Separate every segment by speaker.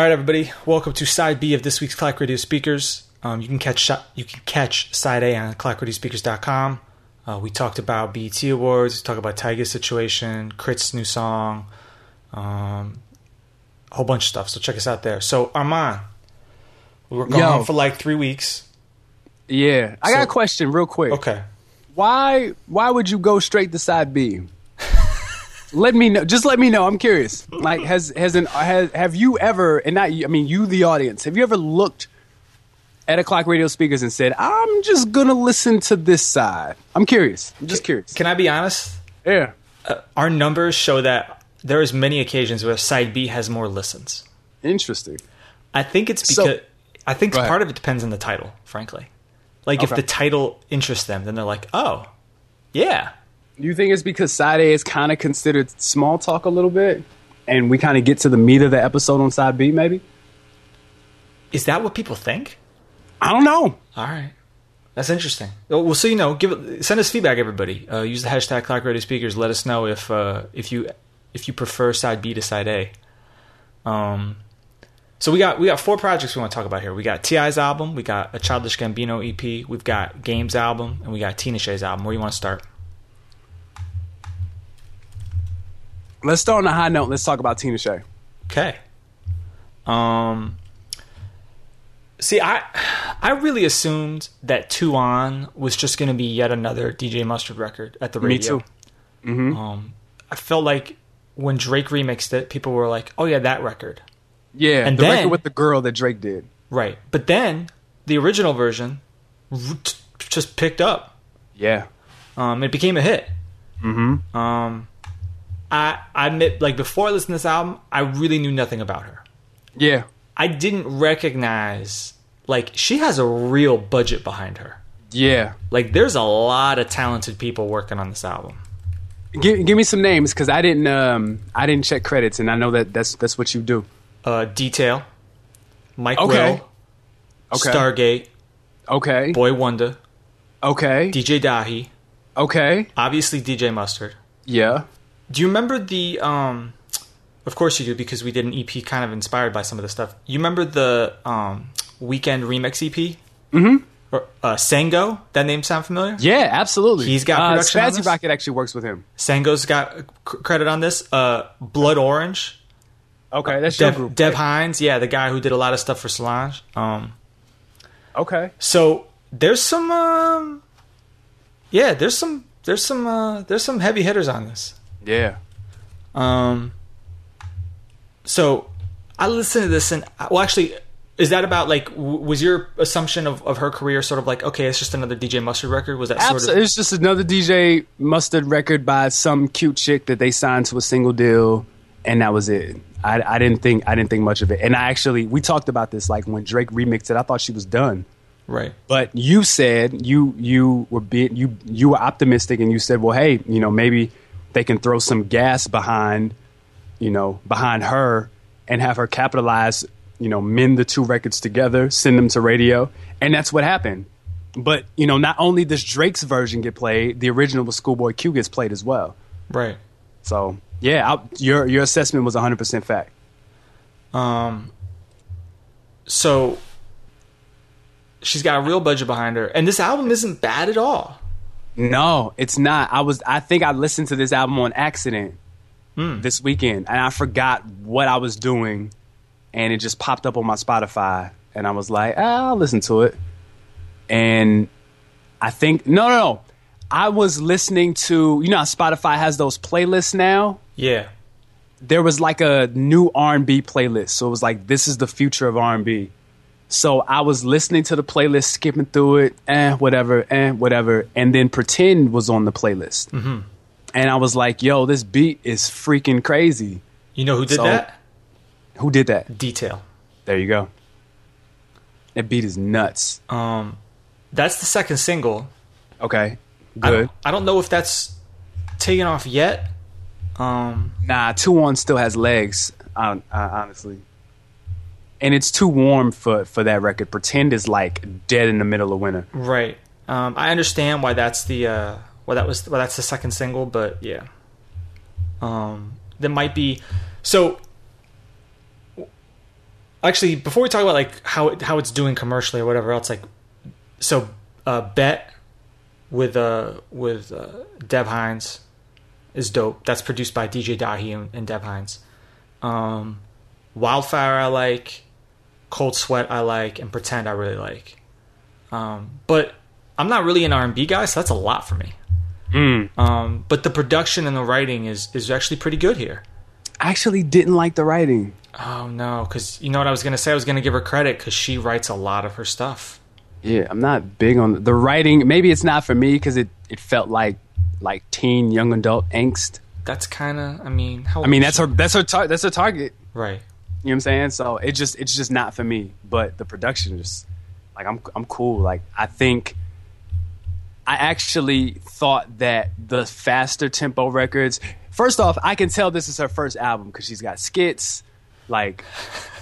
Speaker 1: All right, everybody, welcome to side B of this week's Clock Radio Speakers. Um, you can catch you can catch side A on clockradiospeakers.com. Uh, we talked about BET Awards, we talked about Tyga's situation, Crit's new song, um, a whole bunch of stuff. So check us out there. So Armand, we were gone
Speaker 2: Yo.
Speaker 1: for like three weeks.
Speaker 2: Yeah, I got a question real quick.
Speaker 1: Okay,
Speaker 2: Why why would you go straight to side B? Let me know. Just let me know. I'm curious. Like, has has an has have you ever and not you, I mean you the audience. Have you ever looked at a clock radio speakers and said, "I'm just gonna listen to this side"? I'm curious. I'm just curious.
Speaker 1: can I be honest?
Speaker 2: Yeah.
Speaker 1: Uh, our numbers show that there is many occasions where side B has more listens.
Speaker 2: Interesting.
Speaker 1: I think it's
Speaker 2: So-
Speaker 1: because I think part of it depends on the title, frankly. Like if the title interests them, then they're like, "Oh, yeah,
Speaker 2: You think it's because side A is kind of considered small talk a little bit, and we kind of get to the meat of the episode on side B, maybe?
Speaker 1: is that what people think?"
Speaker 2: I don't know.
Speaker 1: All right, that's interesting. Well, so you know, give it, send us feedback, everybody. Uh, use the hashtag Clock Radio Speakers. Let us know if uh, if you if you prefer side B to side A. Um, so we got we got four projects we want to talk about here. We got T.I.'s album, we got a Childish Gambino EP, we've got Game's album, and we got Tinashe's album. Where do you want to start?
Speaker 2: Let's start on a high note. Let's talk about Tinashe.
Speaker 1: Okay. Um. See, I I really assumed that Two On was just going to be yet another DJ Mustard record at the radio.
Speaker 2: Me too. Mm-hmm.
Speaker 1: Um, I felt like when Drake remixed it, people were like, "Oh yeah, that record."
Speaker 2: Yeah,
Speaker 1: And
Speaker 2: the
Speaker 1: then-
Speaker 2: record with the girl that Drake did.
Speaker 1: Right. But then the original version just picked up.
Speaker 2: Yeah.
Speaker 1: Um, it became a hit.
Speaker 2: Mm-hmm.
Speaker 1: Um, I I admit, like before I listened to this album, I really knew nothing about her.
Speaker 2: Yeah.
Speaker 1: I didn't recognize like she has a real budget behind her.
Speaker 2: Yeah.
Speaker 1: Like there's a lot of talented people working on this album.
Speaker 2: Give, give me some names because I didn't um I didn't check credits and I know that that's that's what you do.
Speaker 1: Uh, Detail, Mike
Speaker 2: Okay.
Speaker 1: Will,
Speaker 2: Okay.
Speaker 1: Stargate,
Speaker 2: Okay.
Speaker 1: Boy Wonder,
Speaker 2: Okay.
Speaker 1: DJ Dahi,
Speaker 2: Okay.
Speaker 1: obviously DJ Mustard.
Speaker 2: Yeah.
Speaker 1: Do you remember the? um Of course you do because we did an EP kind of inspired by some of the stuff. You remember the um Weeknd remix EP?
Speaker 2: Mm-hmm.
Speaker 1: Or, uh, Sango. That name sound familiar?
Speaker 2: Yeah. Absolutely.
Speaker 1: He's got
Speaker 2: uh,
Speaker 1: production on
Speaker 2: Spazzy? Rocket actually works with him.
Speaker 1: Sango's got c- credit on this. Uh, Blood Orange.
Speaker 2: Okay, that's
Speaker 1: Dev,
Speaker 2: group.
Speaker 1: Dev Hynes, yeah, the guy who did a lot of stuff for Solange. Um,
Speaker 2: Okay.
Speaker 1: so there's some, um, yeah, there's some, there's some, uh, there's some heavy hitters on this.
Speaker 2: Yeah.
Speaker 1: Um, so I listened to this and well, actually, is that about like w- was your assumption of, of her career sort of like okay, it's just another DJ Mustard record? Was that sort of
Speaker 2: It's just another DJ Mustard record by some cute chick that they signed to a single deal, and that was it. I, I didn't think I didn't think much of it. And I actually we talked about this like when Drake remixed it. I thought she was done.
Speaker 1: right?
Speaker 2: But you said you you were be, you you were optimistic, and you said, well, hey, you know, maybe they can throw some gas behind, you know, behind her and have her capitalize, you know, mend the two records together, send them to radio, and that's what happened. But you know, not only does Drake's version get played, the original with Schoolboy Q gets played as well.
Speaker 1: Right.
Speaker 2: So yeah, I, your your assessment was 100 percent fact.
Speaker 1: Um, so she's got a real budget behind her, and this album isn't bad at all.
Speaker 2: No, it's not. I was. I think I listened to this album on accident
Speaker 1: Hmm.
Speaker 2: this weekend, and I forgot what I was doing, and it just popped up on my Spotify, and I was like, ah, I'll listen to it. And I think no, no, no. I was listening to you know how Spotify has those playlists now.
Speaker 1: Yeah.
Speaker 2: There was like a new R and B playlist, so it was like this is the future of R and B. So I was listening to the playlist, skipping through it, eh, whatever, eh, whatever, and then Pretend was on the playlist, mm-hmm. and I was like, "Yo, this beat is freaking crazy."
Speaker 1: You know who did
Speaker 2: So-
Speaker 1: that?
Speaker 2: Who did that?
Speaker 1: Detail.
Speaker 2: There you go. That beat is nuts.
Speaker 1: Um, that's the second single.
Speaker 2: Okay,
Speaker 1: I
Speaker 2: good.
Speaker 1: don't, I don't know if that's taken off yet. Um,
Speaker 2: Nah, two on still has legs. I, I, honestly, and it's too warm for for that record. Pretend is like dead in the middle of winter.
Speaker 1: right. Um, I understand why that's the uh, why that was why that's the second single, but yeah. Um, there might be so actually, before we talk about like how it, how it's doing commercially or whatever else, like so, uh, bet with uh with uh, Dev Hynes is dope. That's produced by DJ Dahi and, and Dev Hynes. Um, Wildfire I like, Cold Sweat I like, and Pretend I really like. Um, but I'm not really an R&B guy, so that's a lot for me.
Speaker 2: Mm.
Speaker 1: Um, but the production and the writing is is actually pretty good here.
Speaker 2: I actually didn't like the writing.
Speaker 1: Oh no, because you know what I was gonna say. I was gonna give her credit because she writes a lot of her stuff.
Speaker 2: Yeah, I'm not big on the writing. Maybe it's not for me because it, it felt like like teen young adult angst.
Speaker 1: That's kind of. I mean, how
Speaker 2: I mean, that's
Speaker 1: is
Speaker 2: her that's her tar- that's her target.
Speaker 1: right.
Speaker 2: You know what I'm saying? So it just it's just not for me. But the production just like I'm I'm cool. Like I think I actually thought that the faster tempo records. First off, I can tell this is her first album because she's got skits. Like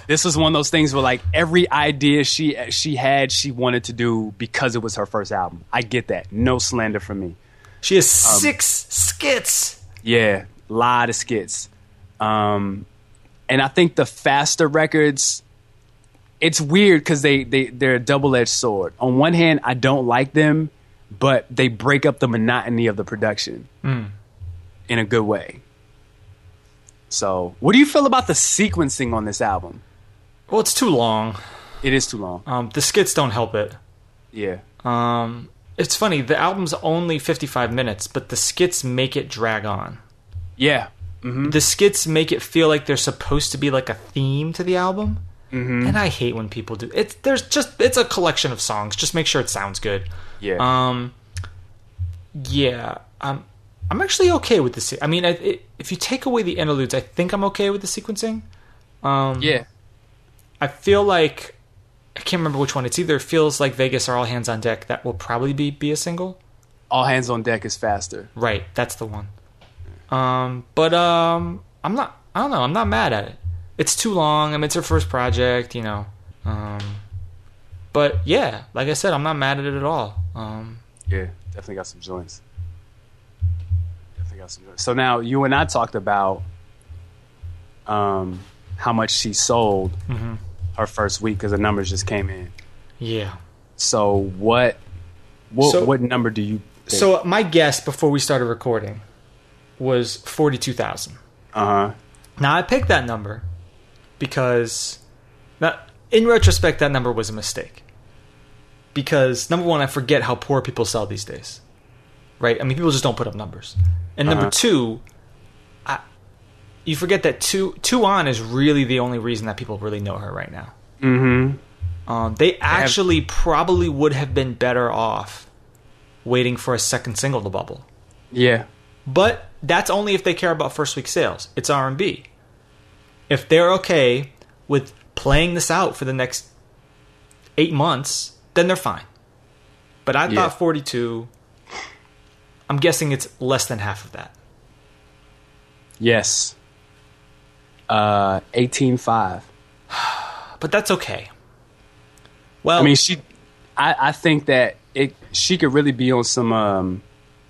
Speaker 2: this was one of those things where like every idea she she had she wanted to do because it was her first album. I get that. No slander from me.
Speaker 1: She has
Speaker 2: Um,
Speaker 1: six skits.
Speaker 2: Yeah, lot of skits. Um, and I think the faster records, it's weird because they, they, they're a double edged sword. On one hand, I don't like them, but they break up the monotony of the production in a good way. So, what do you feel about the sequencing on this album?
Speaker 1: Well, it's too long.
Speaker 2: It is too long.
Speaker 1: Um, the skits don't help it.
Speaker 2: Yeah.
Speaker 1: Um, it's funny. The album's only 55 minutes, but the skits make it drag on.
Speaker 2: Yeah.
Speaker 1: The skits make it feel like there's supposed to be like a theme to the album. Mm-hmm. And I hate when people do it. There's just it's a collection of songs. Just make sure it sounds good.
Speaker 2: Yeah.
Speaker 1: Um, yeah, I'm I'm actually okay with this. I mean, I, it, if you take away the interludes, I think I'm okay with the sequencing. Um,
Speaker 2: yeah.
Speaker 1: I feel like I can't remember which one. It's either feels like Vegas or All Hands on Deck. That will probably be be a single.
Speaker 2: All hands on deck is faster.
Speaker 1: Right, that's the one. Um, but um, I'm not. I don't know. I'm not mad at it. It's too long. I mean, it's her first project, you know. Um, but yeah, like I said, I'm not mad at it at all. Um,
Speaker 2: Yeah, definitely got some joints. Definitely got some joints. So now you and I talked about um, how much she sold
Speaker 1: mhm.
Speaker 2: her first week because the numbers just came in.
Speaker 1: Yeah.
Speaker 2: So what? What,
Speaker 1: So-
Speaker 2: what number do you? Think?
Speaker 1: So my guess before we started recording was forty-two thousand.
Speaker 2: uh huh.
Speaker 1: Now I picked that number because, now, in retrospect, that number was a mistake. Because number one, I forget how poor people sell these days, right? I mean, people just don't put up numbers. And number
Speaker 2: Uh-huh.
Speaker 1: two, I, you forget that two two on is really the only reason that people really know her right now.
Speaker 2: Mm-hmm.
Speaker 1: Um, they actually probably would have been better off waiting for a second single to bubble.
Speaker 2: Yeah.
Speaker 1: But that's only if they care about first week sales. It's R and B. If they're okay with playing this out for the next eight months, then they're fine. But I
Speaker 2: Yeah.
Speaker 1: thought forty two. I'm guessing it's less than half of that.
Speaker 2: Yes. Uh, eighteen five.
Speaker 1: But that's okay. Well,
Speaker 2: I mean, she. I, I think that it. She could really be on some um,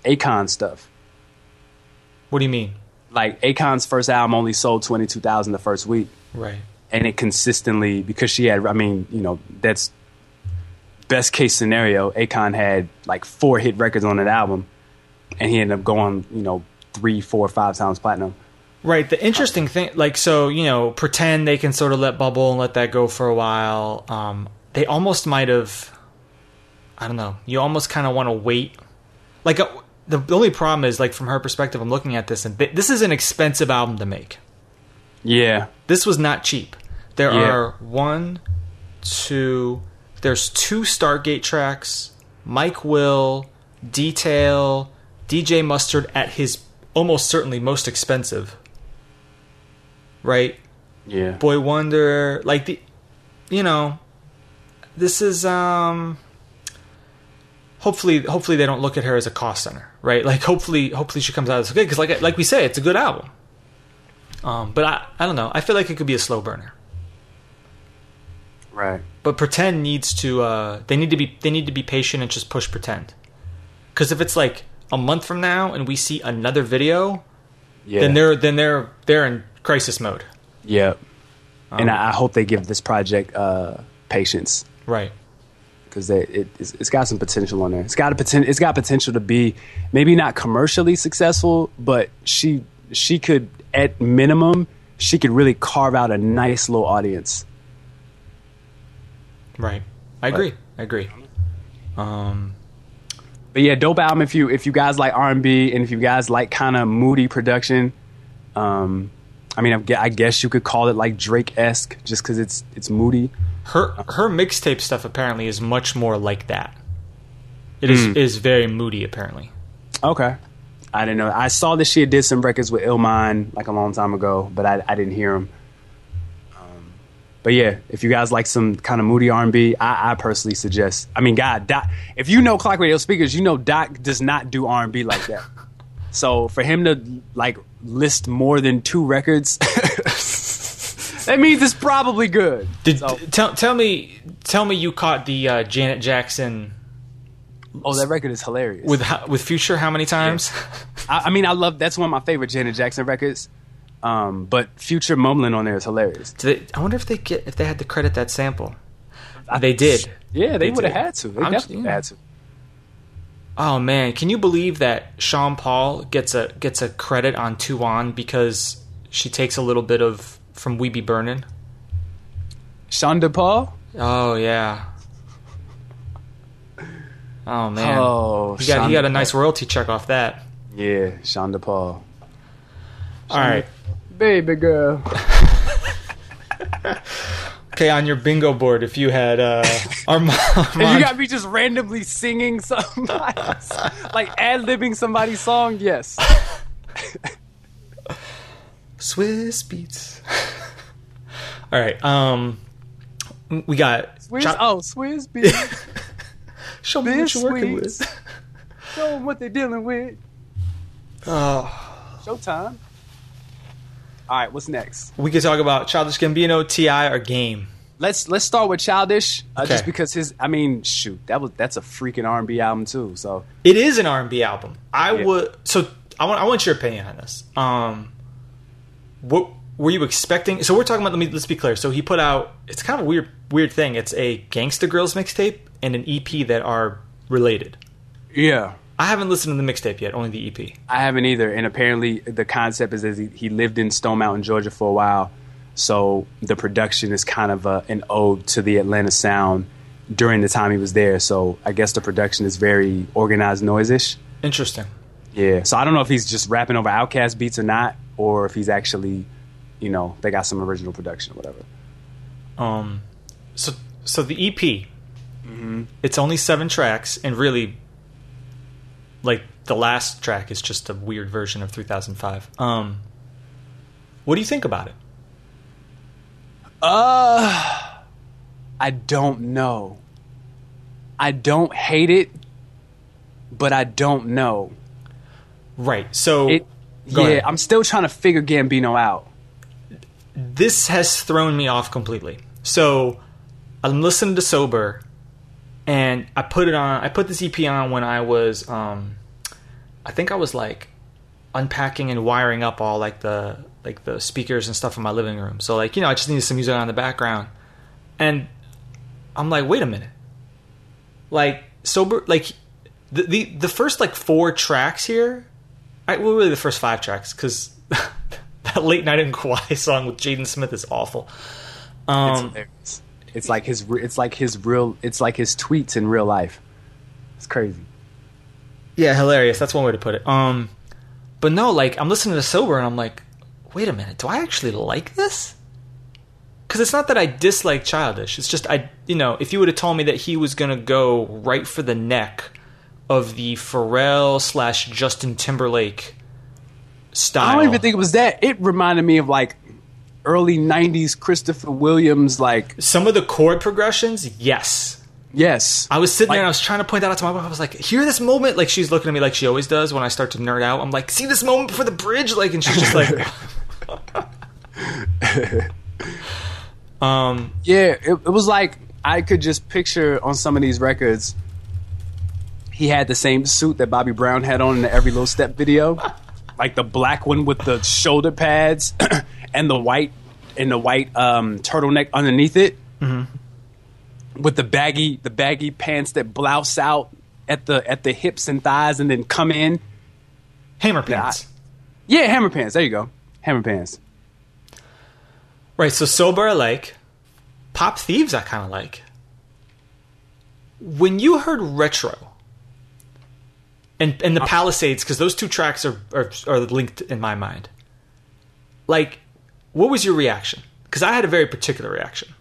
Speaker 2: Akon stuff.
Speaker 1: What do you mean?
Speaker 2: Like Akon's first album only sold twenty two thousand the first week.
Speaker 1: Right.
Speaker 2: and it consistently because she had I mean, you know, that's best case scenario, Akon had like four hit records on that album and he ended up going, you know, three, four, five times platinum.
Speaker 1: Right. The interesting thing, like, so you know, pretend they can sort of let bubble and let that go for a while. Um, they almost might have. I don't know. You almost kind of want to wait. Like, uh, the, only problem is, like, from her perspective, I'm looking at this, and th- this is an expensive album to make.
Speaker 2: Yeah.
Speaker 1: This was not cheap. There
Speaker 2: Yeah.
Speaker 1: are one, two. There's two Stargate tracks. Mike Will, Detail, DJ Mustard at his almost certainly most expensive. Right?
Speaker 2: Yeah.
Speaker 1: Boy Wonder, like the, you know, this is um. Hopefully, hopefully they don't look at her as a cost center, right? Like, hopefully, hopefully she comes out as good because, like, like we say, it's a good album. Um, but I, I don't know. I feel like it could be a slow burner.
Speaker 2: Right.
Speaker 1: But pretend needs to. Uh, they need to be. They need to be patient and just push pretend. Because if it's like a month from now and we see another video,
Speaker 2: Yeah.
Speaker 1: then they're then they're they're in crisis mode.
Speaker 2: Yeah. and I, I hope they give this project uh, patience
Speaker 1: Right.
Speaker 2: Because it, it's, it's got some potential on there. It's got a poten- It's got potential to be maybe not commercially successful, but she she could at minimum she could really carve out a nice little audience.
Speaker 1: Right. I agree. I agree. Um,
Speaker 2: But yeah, dope album if you if you guys like R and B and if you guys like kind of moody production. Um, I mean, I guess you could call it like Drake esque just because it's it's moody.
Speaker 1: her her mixtape stuff apparently is much more like that. It is is very moody apparently.
Speaker 2: Okay. I didn't know. I saw that she did some records with Illmind like a long time ago, but I, I didn't hear them. Um, but yeah, if you guys like some kind of moody R&B, I, I personally suggest. I mean, God, Doc, if you know Clock Radio speakers, you know Doc does not do R&B like that. So for him to like list more than two records, that means it's probably good.
Speaker 1: Did
Speaker 2: So-
Speaker 1: tell tell me tell me you caught the uh, Janet Jackson
Speaker 2: oh, that record is hilarious.
Speaker 1: with with Future how many times?
Speaker 2: I, I mean, I love that's one of my favorite Janet Jackson records. Um, but Future mumbling on there is hilarious.
Speaker 1: Do they, I wonder if they get if they had to credit that sample. they did.
Speaker 2: Yeah, they,
Speaker 1: They
Speaker 2: would have had to. They
Speaker 1: I'm
Speaker 2: definitely
Speaker 1: yeah.
Speaker 2: had to.
Speaker 1: Oh man, can you believe that Sean Paul gets a gets a credit on Two On because she takes a little bit of from We Be Burnin'?
Speaker 2: Sean da Paul.
Speaker 1: Oh yeah. Oh man.
Speaker 2: Oh,
Speaker 1: he got he got a nice royalty check off that.
Speaker 2: Yeah, Sean da Paul.
Speaker 1: All right.
Speaker 2: Baby girl.
Speaker 1: Okay, on your bingo board, if you had uh, Armand,
Speaker 2: And you got me just randomly singing somebody's, like ad libbing somebody's song. Yes.
Speaker 1: Swizz Beatz. All right. Um, we got. John-
Speaker 2: oh, Swizz, beat.
Speaker 1: show me what you're working with.
Speaker 2: them what they're dealing with.
Speaker 1: Oh.
Speaker 2: Showtime. All right, what's next?
Speaker 1: We could talk about Childish Gambino, T.I., or Game.
Speaker 2: Let's let's start with Childish, uh, just because his. I mean, shoot, that was that's a freaking R and B album too. So
Speaker 1: It is an R&B album. I
Speaker 2: Yeah.
Speaker 1: would. So I want. I want your opinion on this. Um, what were you expecting? So we're talking about. Let me. Let's be clear. So he put out. It's kind of a weird. Weird thing. It's a Gangsta Grillz mixtape and an EP that are related.
Speaker 2: yeah,
Speaker 1: I haven't listened to the mixtape yet. Only the EP.
Speaker 2: I haven't either. And apparently, the concept is that he, he lived in Stone Mountain, Georgia for a while. So the production is kind of a, an ode to the Atlanta sound during the time he was there. So I guess the production is very Organized Noize-ish.
Speaker 1: Interesting.
Speaker 2: Yeah. So I don't know if he's just rapping over OutKast beats or not, or if he's actually, you know, they got some original production or whatever.
Speaker 1: Um, so so the EP, Mm-hmm. it's only seven tracks, and really, like the last track is just a weird version of 3005. Um, what do you think about it?
Speaker 2: Uh, I don't know. I don't hate it, but I don't know.
Speaker 1: Right. So
Speaker 2: It, yeah,
Speaker 1: ahead.
Speaker 2: I'm still trying to figure Gambino out.
Speaker 1: this has thrown me off completely. So I'm listening to Sober, and I put it on. I put this EP on when I was, um, I think I was like unpacking and wiring up all like the like the speakers and stuff in my living room. So like you know, I just needed some music on in the background, and I'm like, wait a minute, like Sober, like the the, the first like four tracks here, I, well, really the first five tracks because. that late night in Kauai song with Jaden Smith is awful.
Speaker 2: It's
Speaker 1: Um.
Speaker 2: It's like his. It's like his real. It's like his tweets in real life. It's crazy.
Speaker 1: yeah, hilarious. That's one way to put it. Um, but no, like I'm listening to Sober and I'm like, wait a minute, do I actually like this? Because it's not that I dislike Childish. It's just I, you know, if you would have told me that he was gonna go right for the neck of the Pharrell slash Justin Timberlake style,
Speaker 2: I don't even think it was that. It reminded me of like early '90s Christopher Williams. Like
Speaker 1: some of the chord progressions, yes.
Speaker 2: yes,
Speaker 1: I was sitting there and I was trying to point that out to my wife. I was like, hear this moment? Like she's looking at me like she always does when I start to nerd out. I'm like, see this moment before the bridge? Like, and she's just like, um,
Speaker 2: Yeah, it, it was like I could just picture on some of these records. He had the same suit that Bobby Brown had on in the Every Little Step video, like the black one with the shoulder pads and the white in the white um, turtleneck underneath it, with the baggy the baggy pants that blouse out at the at the hips and thighs and then come in.
Speaker 1: Hammer
Speaker 2: Yeah,
Speaker 1: pants.
Speaker 2: Yeah, hammer pants. There you go, hammer pants.
Speaker 1: Right, so Sober I like. Pop Thieves I kind of like. When you heard Retro and and the Palisades, because those two tracks are, are are linked in my mind. Like, what was your reaction? Because I had a very particular reaction.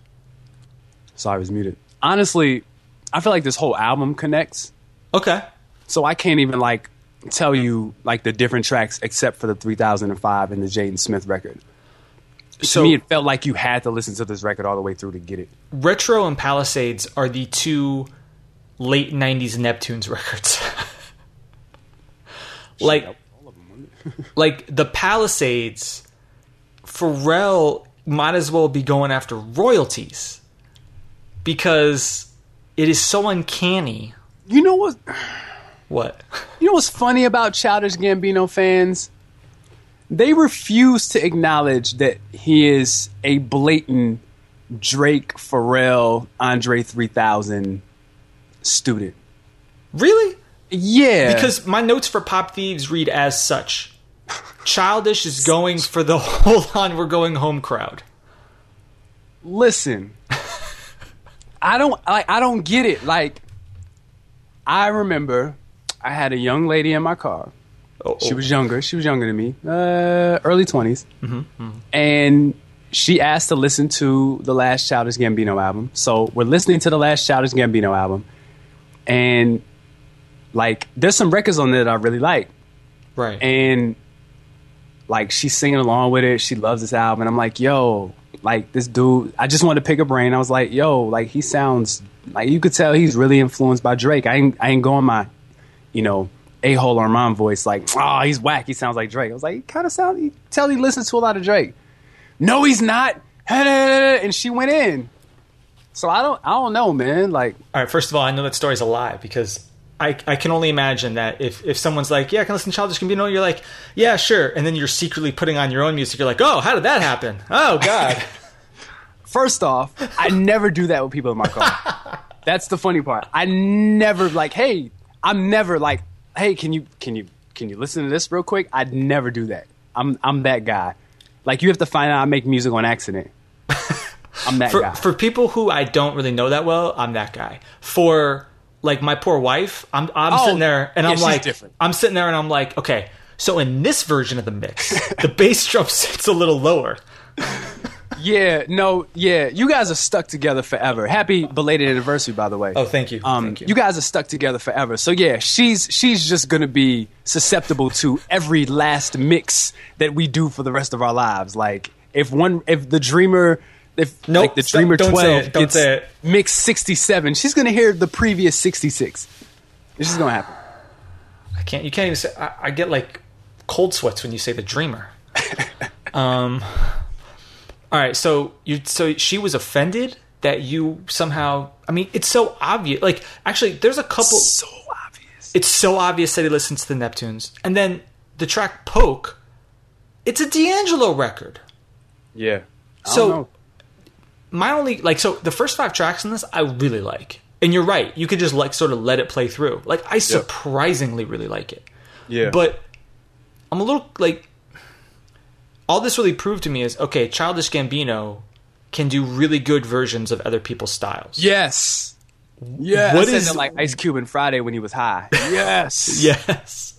Speaker 2: Sorry, I was muted. Honestly, I feel like this whole album connects.
Speaker 1: Okay.
Speaker 2: So I can't even like tell you like the different tracks except for the 3005 and the Jaden Smith record.
Speaker 1: So
Speaker 2: to me, it felt like you had to listen to this record all the way through to get it.
Speaker 1: Retro and Palisades are the two late '90s Neptunes records. like, like the Palisades, Pharrell might as well be going after royalties because it is so uncanny.
Speaker 2: You know what?
Speaker 1: What?
Speaker 2: You know what's funny about Childish Gambino fans? They refuse to acknowledge that he is a blatant Drake, Pharrell, Andre 3000 student.
Speaker 1: Really?
Speaker 2: Yeah,
Speaker 1: Because my notes for Pop Thieves read as such. Childish is going for the hold on, we're going home crowd.
Speaker 2: listen, I don't like. I don't get it. Like, I remember I had a young lady in my car.
Speaker 1: Oh,
Speaker 2: She was younger. She was younger than me, uh, early 20s and she asked to listen to the last Childish Gambino album. So we're listening to the last Childish Gambino album, and like, there's some records on there that I really like
Speaker 1: right.
Speaker 2: and like she's singing along with it. She loves this album, and I'm like, yo, like this dude. I just wanted to pick a brain. I was like, yo, like he sounds like you could tell he's really influenced by Drake. I ain't, I ain't going my, you know, a hole Armand voice like, oh, he's whack. He sounds like Drake. I was like, he kind of sound. You tell he listens to a lot of Drake. No, he's not. And she went in. So I don't, I don't know, man. Like,
Speaker 1: All right, first of all, I know that story's a lie because I, I can only imagine that if, if someone's like, yeah, I can listen to Childish Gambino, you're like, yeah, sure. And then you're secretly putting on your own music. You're like, oh, how did that happen? Oh, God.
Speaker 2: First off, I never do that with people in my car. That's the funny part. I never like, hey, I'm never like, hey, can you can you can you listen to this real quick? I'd never do that. I'm I'm that guy. Like you have to find out I make music on accident. I'm that
Speaker 1: for,
Speaker 2: guy.
Speaker 1: for people who I don't really know that well, I'm that guy. For like my poor wife, I'm I'm
Speaker 2: Oh,
Speaker 1: sitting there and
Speaker 2: yeah,
Speaker 1: I'm like,
Speaker 2: different.
Speaker 1: I'm sitting there and I'm like, okay, so in this version of the mix, the bass drum sits a little lower.
Speaker 2: yeah, no, yeah. You guys are stuck together forever. Happy belated anniversary, by the way.
Speaker 1: Oh, thank you,
Speaker 2: Um,
Speaker 1: thank you.
Speaker 2: guys are stuck together forever. So yeah, she's she's just gonna be susceptible to every last mix that we do for the rest of our lives. Like if one, if the dreamer, if
Speaker 1: Nope,
Speaker 2: like the
Speaker 1: stop-
Speaker 2: dreamer
Speaker 1: don't say
Speaker 2: twelve
Speaker 1: it, don't
Speaker 2: gets
Speaker 1: say it.
Speaker 2: mix sixty seven, she's gonna hear the previous sixty six. This is gonna happen.
Speaker 1: I can't. You can't even say. I, I get like cold sweats when you say the dreamer. um. All right. So you. So she was offended that you somehow. I mean, it's so obvious. Like, actually, there's a couple.
Speaker 2: So obvious.
Speaker 1: It's so obvious that he listens to the Neptunes, and then the track "Poke." It's a D'Angelo record.
Speaker 2: Yeah. I
Speaker 1: So-
Speaker 2: don't know.
Speaker 1: My only like so the first five tracks in this I really like, and you're right. You could just like sort of let it play through. Like I surprisingly really like it.
Speaker 2: yeah,
Speaker 1: But I'm a little like all this really proved to me is okay, Childish Gambino can do really good versions of other people's styles.
Speaker 2: yes. Yeah,
Speaker 1: What
Speaker 2: I said
Speaker 1: is-
Speaker 2: that like Ice Cube and Friday when he was high. Yes,
Speaker 1: Yes.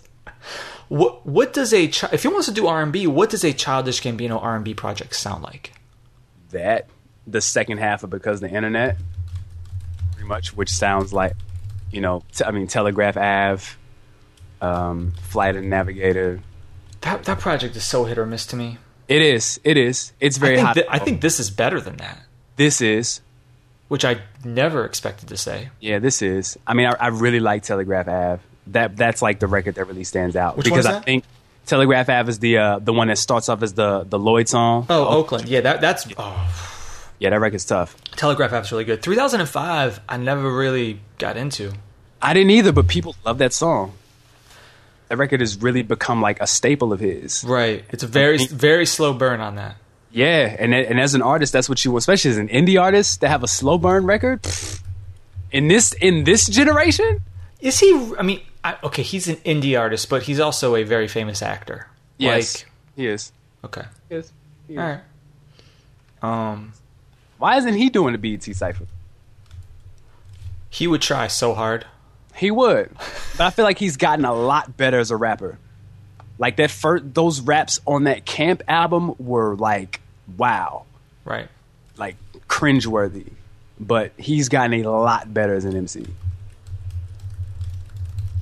Speaker 1: What what does a chi- if he wants to do R&B, what does a Childish Gambino R&B project sound like?
Speaker 2: that the second half of because the internet pretty much which sounds like you know t- i mean telegraph ave um, flight and navigator.
Speaker 1: That that project is so hit or miss to me.
Speaker 2: it is. It is. It's very
Speaker 1: I think
Speaker 2: hot
Speaker 1: thi- I think this is better than that,
Speaker 2: this is.
Speaker 1: Which I never expected to say.
Speaker 2: yeah this is. I mean i, I really like telegraph ave that that's like the record that really stands out.
Speaker 1: Which
Speaker 2: because i
Speaker 1: that?
Speaker 2: think telegraph ave is the uh, the one that starts off as the the lloyd song.
Speaker 1: Oh, Oakland. Yeah, that that's oh,
Speaker 2: yeah that record's tough
Speaker 1: Telegraph Ave's really good. 3005 I never really got into.
Speaker 2: i didn't either but people love that song that record has really become like a staple of his
Speaker 1: Right. It's a very very slow burn on that.
Speaker 2: Yeah, and and as an artist, that's what you want, especially as an indie artist to have a slow burn record. In this in this generation,
Speaker 1: Is he? I mean, I, okay, he's an indie artist, but he's also a very famous actor.
Speaker 2: yes, he is.
Speaker 1: Like, okay,
Speaker 2: Yes.
Speaker 1: all right. Um,
Speaker 2: Why isn't he doing the BET cipher?
Speaker 1: he would try so hard.
Speaker 2: He would, but I feel like he's gotten a lot better as a rapper. Like that first, those raps on that Camp album were like, wow,
Speaker 1: Right.
Speaker 2: like cringeworthy. But he's gotten a lot better as an MC.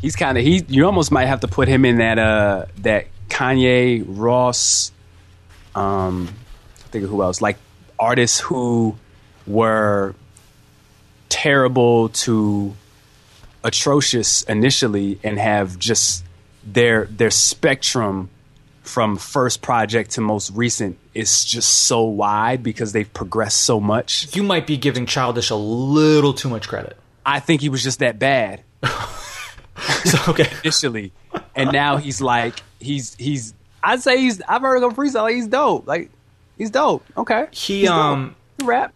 Speaker 2: He's kind of he. You almost might have to put him in that uh that Kanye Ross. Um, I think of who else like artists who were terrible to atrocious initially and have just their their spectrum from first project to most recent is just so wide because they've progressed so much.
Speaker 1: You might be giving Childish a little too much credit.
Speaker 2: I think he was just that bad
Speaker 1: So okay.
Speaker 2: initially, and now he's like he's he's. I'd say he's. I've heard him freestyle. He's dope. Like he's dope. Okay.
Speaker 1: He
Speaker 2: He's dope.
Speaker 1: um
Speaker 2: He rap.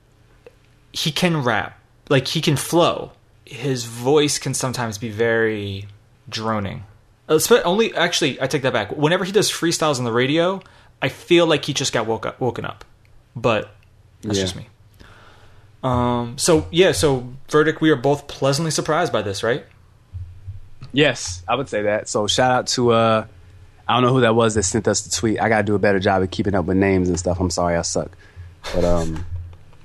Speaker 1: he can rap. Like he can flow. His voice can sometimes be very droning. Spe- Only actually, I take that back. Whenever he does freestyles on the radio, I feel like he just got woke up, woken up. But that's
Speaker 2: Yeah.
Speaker 1: just me. Um. So yeah. So verdict. We are both pleasantly surprised by this, right?
Speaker 2: Yes, I would say that. So shout out to uh I don't know who that was that sent us the tweet. I gotta do a better job of keeping up with names and stuff. I'm sorry I suck. But um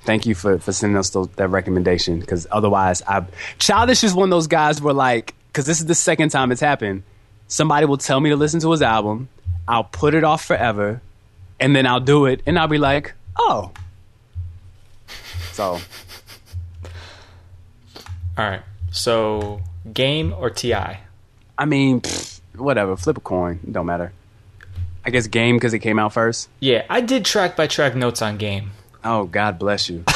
Speaker 2: thank you for, for sending us those, that recommendation because otherwise I Childish is one of those guys where like because this is the second time it's happened. Somebody will tell me to listen to his album, I'll put it off forever, and then I'll do it and I'll be like, oh. So
Speaker 1: All right. So game or T.I.?
Speaker 2: I mean, pfft, whatever, flip a coin, it don't matter. I guess game because it came out first.
Speaker 1: Yeah, I did track by track notes on game.
Speaker 2: Oh, God bless you.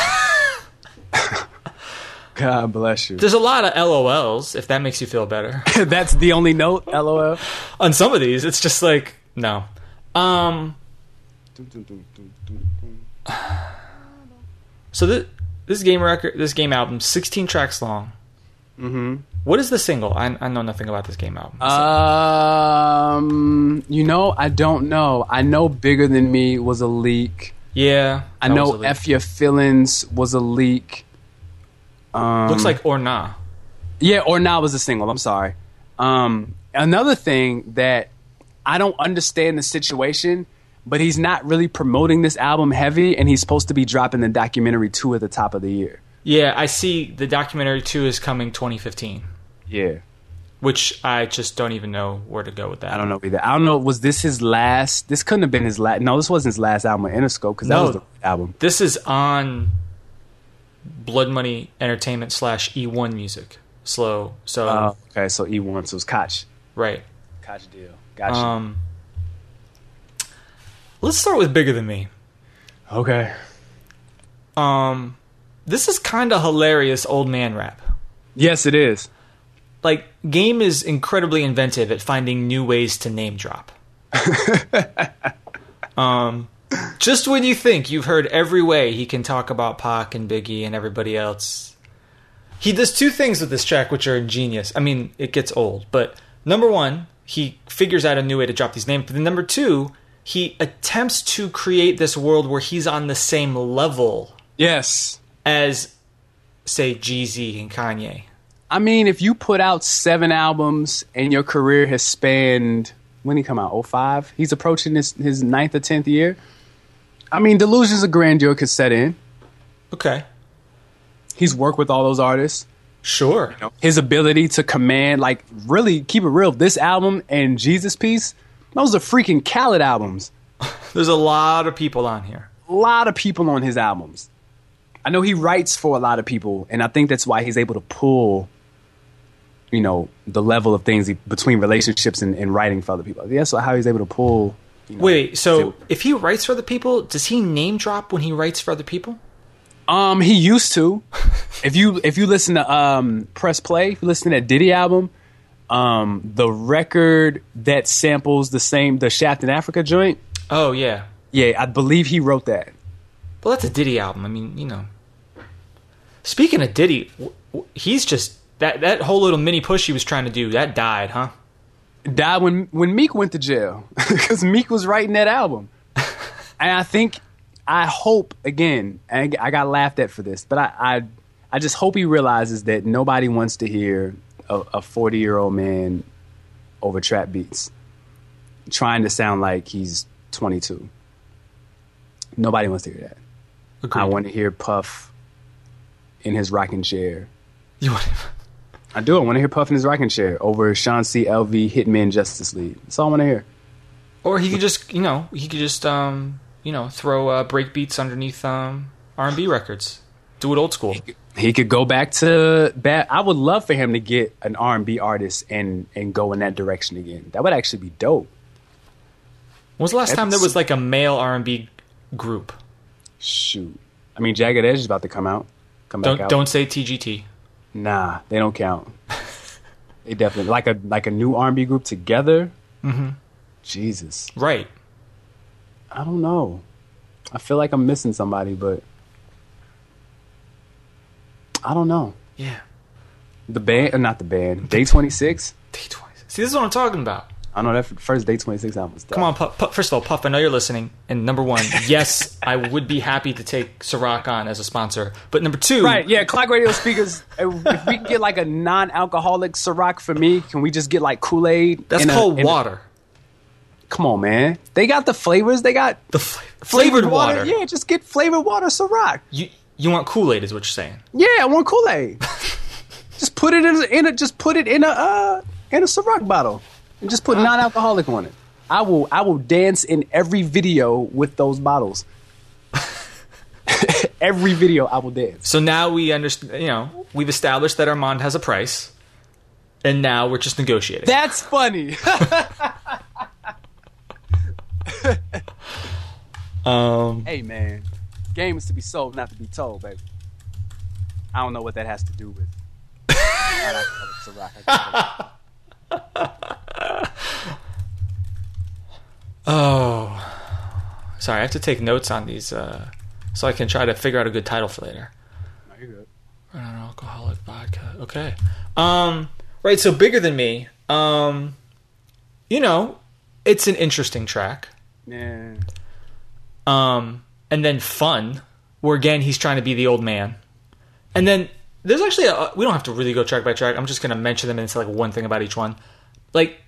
Speaker 2: God bless you.
Speaker 1: There's a lot of LOLs, if that makes you feel better.
Speaker 2: That's the only note. LOL.
Speaker 1: on some of these, it's just like no. Um. So this this game record, this game album, 16 tracks long.
Speaker 2: Mm-hmm.
Speaker 1: What is the single? I, I know nothing about this game album.
Speaker 2: Um, you know, I don't know. I know "Bigger Than Me" was a leak.
Speaker 1: yeah,
Speaker 2: I know "F Your Feelings" was a leak. Um,
Speaker 1: looks like or nah.
Speaker 2: Yeah, or now was a single. I'm sorry. Um, another thing that I don't understand the situation, but he's not really promoting this album heavy, and he's supposed to be dropping the documentary two at the top of the year.
Speaker 1: Yeah, I see. The documentary two is coming 2015,
Speaker 2: Yeah,
Speaker 1: which I just don't even know where to go with that.
Speaker 2: I don't know either. I don't know. Was this his last? This couldn't have been his last. No, this wasn't his last album Interscope because that
Speaker 1: No.
Speaker 2: was the album.
Speaker 1: This is on Blood Money Entertainment slash E1 Music. Slow. So
Speaker 2: Oh, okay, so E one, so it's Koch.
Speaker 1: right.
Speaker 2: Koch deal. Gotcha.
Speaker 1: Um. Let's start with bigger than me.
Speaker 2: okay.
Speaker 1: Um, this is kind of hilarious old man rap.
Speaker 2: Yes, it is.
Speaker 1: Like, Game is incredibly inventive at finding new ways to name drop. um, just when you think you've heard every way he can talk about Pac and Biggie and everybody else, he does two things with this track which are ingenious. I mean, it gets old, but number one, he figures out a new way to drop these names. But then number two, he attempts to create this world where he's on the same level
Speaker 2: Yes.
Speaker 1: as, say, Jeezy and Kanye.
Speaker 2: I mean, if you put out seven albums and your career has spanned when he come out, 05? He's approaching his, his ninth or tenth year. I mean, delusions of grandeur could set in.
Speaker 1: Okay,
Speaker 2: He's worked with all those artists.
Speaker 1: sure.
Speaker 2: His ability to command, like, really keep it real. This album and Jesus Piece, those are freaking Khaled albums.
Speaker 1: There's a lot of people on here.
Speaker 2: A lot of people on his albums. I know he writes for a lot of people, and I think that's why he's able to pull, you know, the level of things he, between relationships and, and writing for other people. Yeah, so how he's able to pull. You know,
Speaker 1: Wait, so if he writes for other people, does he name drop when he writes for other people?
Speaker 2: um, he used to. if you if you listen to um press play, if you listen to that Diddy album, um, the record that samples the same the Shaft in Africa joint,
Speaker 1: Oh yeah,
Speaker 2: Yeah, I believe he wrote that.
Speaker 1: Well, that's a Diddy album. I mean, you know. Speaking of Diddy, he's just that that whole little mini push he was trying to do that died, huh?
Speaker 2: Died when when Meek went to jail because Meek was writing that album, and I think I hope again. And I got laughed at for this, but I I, I just hope he realizes that nobody wants to hear a forty year old man over trap beats, trying to sound like he's twenty two. Nobody wants to hear that.
Speaker 1: Agreed.
Speaker 2: I want to hear Puff in his rocking chair.
Speaker 1: You want
Speaker 2: I do. I want to hear Puff in his rocking chair over Sean C. LV Hitman Justice League. That's all I want to hear.
Speaker 1: Or he could just, you know, he could just, um, you know, throw uh, break beats underneath um, R&B records. Do it old school.
Speaker 2: He could go back to bad. I would love for him to get an R and B artist and and go in that direction again. That would actually be dope.
Speaker 1: When was the last time there was like a male R&B group?
Speaker 2: Shoot, I mean, Jagged Edge is about to come out. Come back
Speaker 1: Don't
Speaker 2: out.
Speaker 1: don't say TGT.
Speaker 2: Nah, they don't count. they definitely like a like a new R and B group together. Mm-hmm. Jesus,
Speaker 1: Right.
Speaker 2: I don't know. I feel like I'm missing somebody, but I don't know.
Speaker 1: Yeah.
Speaker 2: The band, uh, not the band. Day Twenty Six.
Speaker 1: D20. See, this is what I'm talking about.
Speaker 2: I know that first Day Twenty Six albums.
Speaker 1: Come on, Puff, Puff. First of all, Puff, I know you're listening. And number one, yes, I would be happy to take Ciroc on as a sponsor. But number two,
Speaker 2: Right, yeah, clock radio speakers. if if we can get like a non-alcoholic Ciroc for me, can we just get like Kool Aid?
Speaker 1: that's called water.
Speaker 2: come on, man. They got the flavors. They got
Speaker 1: The fl- flavored water.
Speaker 2: Yeah, just get flavored water Ciroc.
Speaker 1: You you want Kool Aid, is what you're saying.
Speaker 2: Yeah, I want Kool Aid. just put it in a, in a just put it in a uh, in a Ciroc bottle and just put non-alcoholic on it. I will I will dance in every video with those bottles. every video I will dance.
Speaker 1: So now we understand. You know, we've established that Armand has a price, and now we're just negotiating.
Speaker 2: That's funny.
Speaker 1: um,
Speaker 2: hey man, game is to be sold, not to be told, baby. I don't know what that has to do with. non-alcoholic Ciroc. I guess.
Speaker 1: oh, sorry. I have to take notes on these, uh, so I can try to figure out a good title for later.
Speaker 2: No, you're good.
Speaker 1: Non-alcoholic vodka. Okay. Um. Right. So bigger than me. Um. You know, it's an interesting track.
Speaker 2: Yeah.
Speaker 1: Um. And then fun, where again he's trying to be the old man. And then there's actually a, we don't have to really go track by track. I'm just gonna mention them and say like one thing about each one. Like,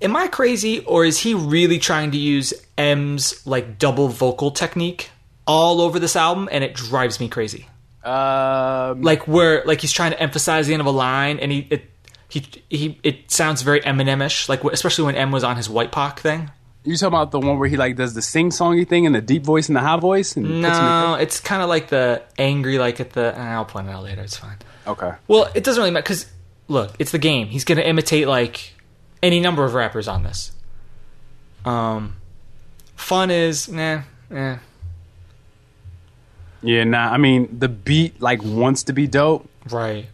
Speaker 1: am I crazy or is he really trying to use M's like double vocal technique all over this album and it drives me crazy?
Speaker 2: Um,
Speaker 1: like where like he's trying to emphasize the end of a line and he it he he it sounds very Eminem-ish like especially when M was on his White Pac thing.
Speaker 2: you talking about the one where he like does the sing songy thing and the deep voice and the high voice?
Speaker 1: No, it's kind of like the angry like at the. I'll point it out later. It's fine.
Speaker 2: okay.
Speaker 1: Well, it doesn't really matter because look, it's the game. He's gonna imitate like any number of rappers on this. Um, fun is nah, eh.
Speaker 2: Yeah, nah. I mean, the beat like wants to be dope,
Speaker 1: right.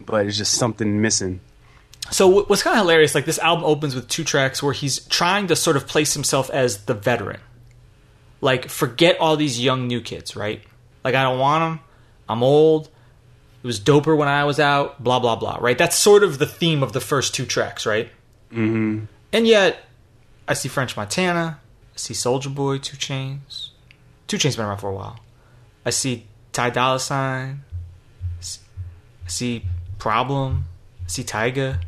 Speaker 2: but it's just something missing.
Speaker 1: So what's kind of hilarious, like this album opens with two tracks where he's trying to sort of place himself as the veteran. Like forget all these young new kids, right? Like I don't want them. I'm old. It was doper when I was out. Blah blah blah. Right? That's sort of the theme of the first two tracks, right? Mm-hmm. And yet, I see French Montana. I see Soulja Boy, Two Chainz. Two Chainz been around for a while. I see Ty Dolla Sign. I see- Problem. I see Tyga. I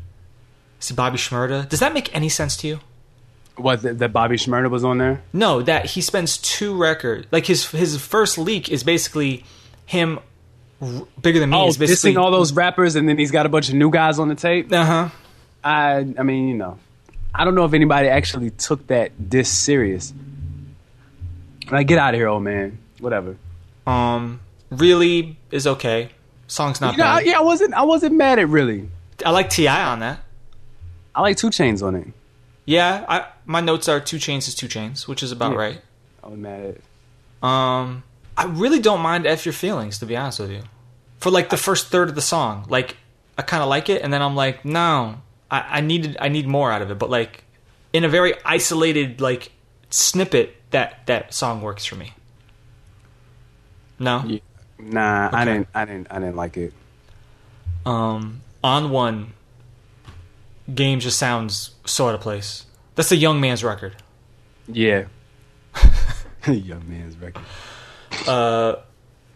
Speaker 1: see Bobby Shmurda. Does that make any sense to you?
Speaker 2: What that Bobby Shmurda was on there?
Speaker 1: No, that he spends two records. Like his his first leak is basically him bigger than me.
Speaker 2: Oh,
Speaker 1: is basically
Speaker 2: dissing all those rappers, and then he's got a bunch of new guys on the tape.
Speaker 1: Uh huh.
Speaker 2: I, I mean, you know, I don't know if anybody actually took that this serious. Like, get out of here, old man. Whatever.
Speaker 1: Um, really is okay. Song's not
Speaker 2: You know, I-
Speaker 1: bad.
Speaker 2: yeah, I wasn't. I wasn't mad at really.
Speaker 1: I like T.I. on that.
Speaker 2: I like two Chainz on it.
Speaker 1: Yeah, I my notes are two Chainz is two Chainz, which is about
Speaker 2: Yeah.
Speaker 1: right.
Speaker 2: I was mad at.
Speaker 1: Um, I really don't mind "F Your Feelings" to be honest with you. For like the first third of the song, like I kind of like it, and then I'm like, no, I, I needed I need more out of it. But like in a very isolated like snippet, that that song works for me. No,
Speaker 2: Yeah. Nah, I didn't. I didn't. I didn't like it.
Speaker 1: um, on one, game just sounds so out of place. That's a young man's record.
Speaker 2: Yeah. Young man's record.
Speaker 1: Uh,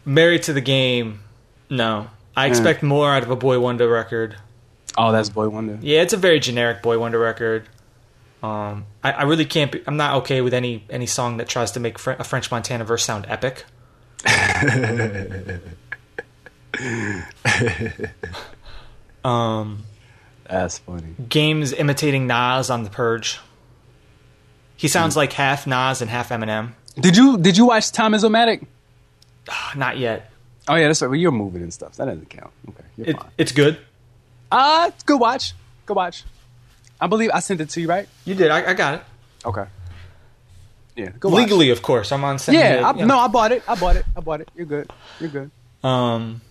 Speaker 1: married to the game. No, I expect more out of a Boy Wonder record.
Speaker 2: Oh, that's Boy Wonder.
Speaker 1: Yeah, it's a very generic Boy Wonder record. Um, I, I really can't. Be, I'm not okay with any any song that tries to make Fre- a French Montana verse sound epic. um,
Speaker 2: That's funny.
Speaker 1: Game's imitating Nas on The Purge. He sounds like half Nas and half Eminem.
Speaker 2: Did you Did you watch Time is Illmatic?
Speaker 1: Not yet.
Speaker 2: Oh yeah, that's right. Well, you're moving and stuff. That doesn't count. Okay, you're
Speaker 1: It,
Speaker 2: fine.
Speaker 1: it's good.
Speaker 2: Uh, good watch. Good watch. I believe I sent it to you, right?
Speaker 1: You did. I, I got it.
Speaker 2: Okay. Yeah, good watch.
Speaker 1: Legally, of course. I'm on.
Speaker 2: Yeah, I,
Speaker 1: you know.
Speaker 2: no, I bought it. I bought it. I bought it. You're good. You're good.
Speaker 1: Um,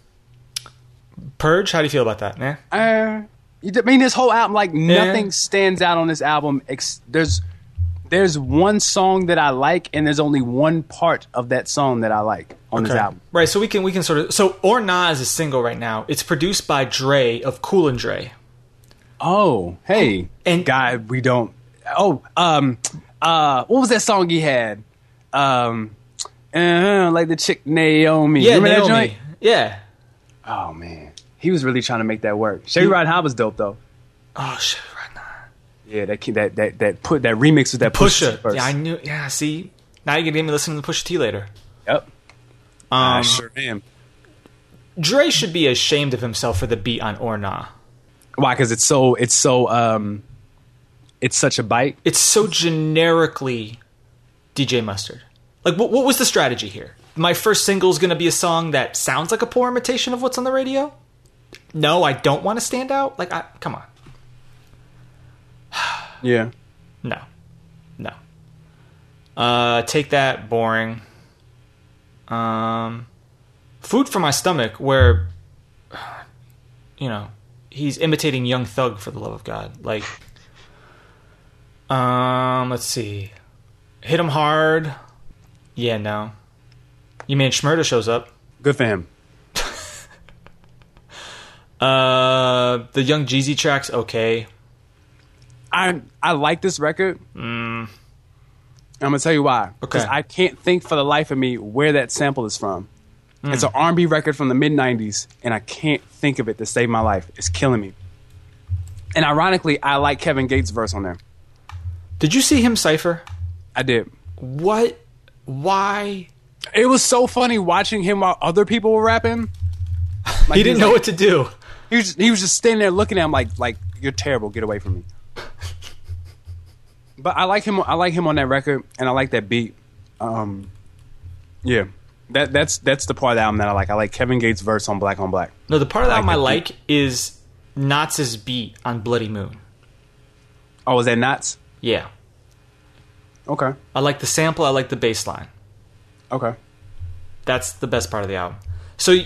Speaker 1: Purge. How do you feel about that, man?
Speaker 2: Uh, you- I mean, this whole album, like nothing stands out on this album. Ex- there's there's one song that I like, and there's only one part of that song that I like on this album.
Speaker 1: Right, so we can we can sort of so or Nah is a single right now. It's produced by Dre of Cool and Dre.
Speaker 2: Oh, hey,
Speaker 1: And-
Speaker 2: guy, we don't. Oh, um, uh, what was that song he had? Um, uh, like the chick Naomi.
Speaker 1: Yeah,
Speaker 2: Remember that
Speaker 1: Naomi.
Speaker 2: joint?
Speaker 1: Yeah.
Speaker 2: Oh man, he was really trying to make that work. Sherry
Speaker 1: He-
Speaker 2: Rod High was dope though.
Speaker 1: Oh shit.
Speaker 2: Yeah, that that that that put that remix with that Pusha.
Speaker 1: Pusha. Yeah, I knew. Yeah, see, now you're gonna get me listening to Pusha T later.
Speaker 2: Yep.
Speaker 1: Um,
Speaker 2: I sure am.
Speaker 1: Dre should be ashamed of himself for the beat on Or Nah.
Speaker 2: Why? Because it's so it's so um, it's such a bite.
Speaker 1: It's so generically DJ Mustard. Like, what, what was the strategy here? My first single is gonna be a song that sounds like a poor imitation of what's on the radio. No, I don't want to stand out. Like, I, come on.
Speaker 2: Yeah.
Speaker 1: No. No. Uh take that boring. Um Food for my stomach where you know, he's imitating Young Thug for the love of God. Like um let's see. Hit him hard. Yeah, no. You mean Shmurda shows up.
Speaker 2: Good for him.
Speaker 1: Uh the Young Jeezy tracks okay.
Speaker 2: I I like this record. I'm gonna tell you why. Because
Speaker 1: Mm. Okay.
Speaker 2: I can't think for the life of me where that sample is from.
Speaker 1: Mm.
Speaker 2: It's an R&B record from the mid '90s, and I can't think of it to save my life. It's killing me. And ironically, I like Kevin Gates' verse on there.
Speaker 1: Did you see him cipher?
Speaker 2: I did.
Speaker 1: What why
Speaker 2: It was so funny watching him while other people were rapping. Like,
Speaker 1: he didn't know
Speaker 2: like-
Speaker 1: what to do.
Speaker 2: He was, he was just standing there looking at him like like you're terrible. Get away from me. but I like him. I like him on that record, and I like that beat. Um, yeah, that that's that's the part of the album that I like. I like Kevin Gates' verse on Black on Black.
Speaker 1: No, the part of the
Speaker 2: I
Speaker 1: album I
Speaker 2: like
Speaker 1: like is Knots' beat on Bloody Moon.
Speaker 2: Oh, is that Knots?
Speaker 1: Yeah.
Speaker 2: Okay,
Speaker 1: I like the sample, I like the bass line.
Speaker 2: okay.
Speaker 1: That's the best part of the album. So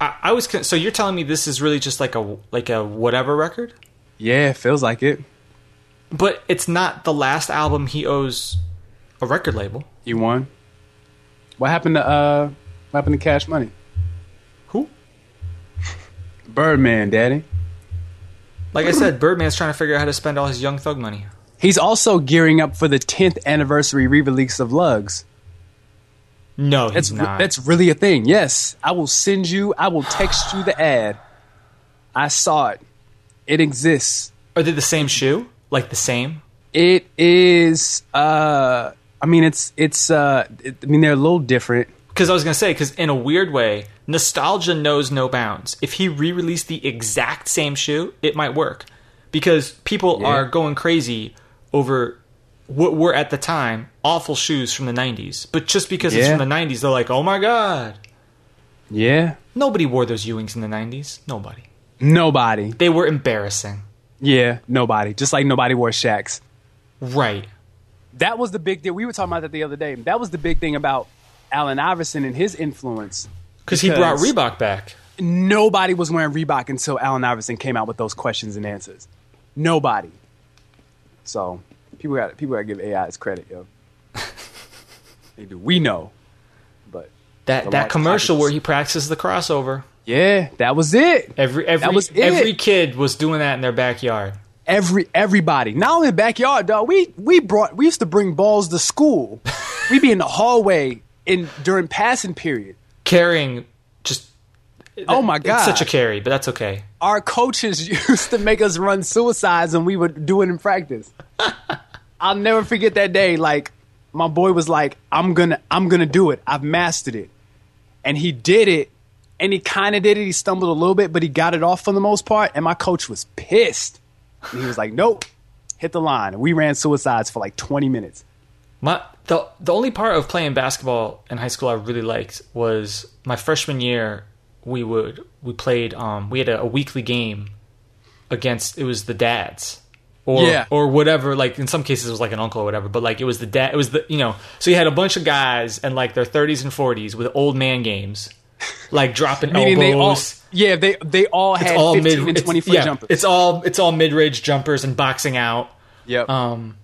Speaker 1: I, I was so you're telling me this is really just like a like a whatever record?
Speaker 2: Yeah, it feels like it.
Speaker 1: But it's not the last album he owes a record label.
Speaker 2: He won. What happened to uh? What happened to Cash Money?
Speaker 1: Who?
Speaker 2: Birdman, Daddy.
Speaker 1: Like I said, Birdman's trying to figure out how to spend all his young thug money.
Speaker 2: He's also gearing up for the 10th anniversary re-release of Lugz.
Speaker 1: No, he's
Speaker 2: That's re-
Speaker 1: not.
Speaker 2: that's really a thing. Yes, I will send you. I will text you the ad. I saw it. It exists.
Speaker 1: Are they the same shoe? Like the same?
Speaker 2: It is. Uh, I mean, it's it's. Uh, it, I mean, they're a little different.
Speaker 1: Because I was gonna say, because in a weird way, nostalgia knows no bounds. If he re-released the exact same shoe, it might work, because people
Speaker 2: Yeah.
Speaker 1: are going crazy over what were at the time awful shoes from the '90s. But just because it's from the '90s, they're like, "Oh my god!"
Speaker 2: Yeah.
Speaker 1: Nobody wore those Ewings in the '90s. Nobody.
Speaker 2: Nobody.
Speaker 1: They were embarrassing.
Speaker 2: Yeah. Nobody. Just like nobody wore Shaqs.
Speaker 1: Right.
Speaker 2: That was the big deal. We were talking about that the other day. That was the big thing about Allen Iverson and his influence.
Speaker 1: Because he brought Reebok back.
Speaker 2: Nobody was wearing Reebok until Allen Iverson came out with those questions and answers. Nobody. So people got people got to give AI its credit, yo. They do. We know. But
Speaker 1: That that commercial where he practices the crossover.
Speaker 2: Yeah, that was it.
Speaker 1: Every every
Speaker 2: was it.
Speaker 1: every kid was doing that in their backyard.
Speaker 2: Every everybody. Not only in the backyard, dog. We we brought we used to bring balls to school. We'd be in the hallway in during passing period.
Speaker 1: Carrying just
Speaker 2: Oh my
Speaker 1: it's
Speaker 2: God.
Speaker 1: such a carry, but that's okay.
Speaker 2: Our coaches used to make us run suicides and we would do it in practice. I'll never forget that day. Like my boy was like, I'm gonna I'm gonna do it. I've mastered it. And he did it and he kind of did it. He stumbled a little bit, but he got it off for the most part. And my coach was pissed. And he was like, Nope, hit the line. And we ran suicides for like 20 minutes.
Speaker 1: My the the only part of playing basketball in high school I really liked was my freshman year. We would we played um we had a, a weekly game against it was the dads or
Speaker 2: Yeah.
Speaker 1: or whatever like in some cases it was like an uncle or whatever but like it was the dad it was the you know so you had a bunch of guys and like their 30s and 40s with old man games like dropping
Speaker 2: Meaning they all,
Speaker 1: elbows
Speaker 2: yeah, they they all had
Speaker 1: all
Speaker 2: 15
Speaker 1: mid
Speaker 2: and 20
Speaker 1: it's,
Speaker 2: foot
Speaker 1: yeah,
Speaker 2: jumpers.
Speaker 1: it's all it's all mid-range jumpers and boxing out
Speaker 2: yep.
Speaker 1: um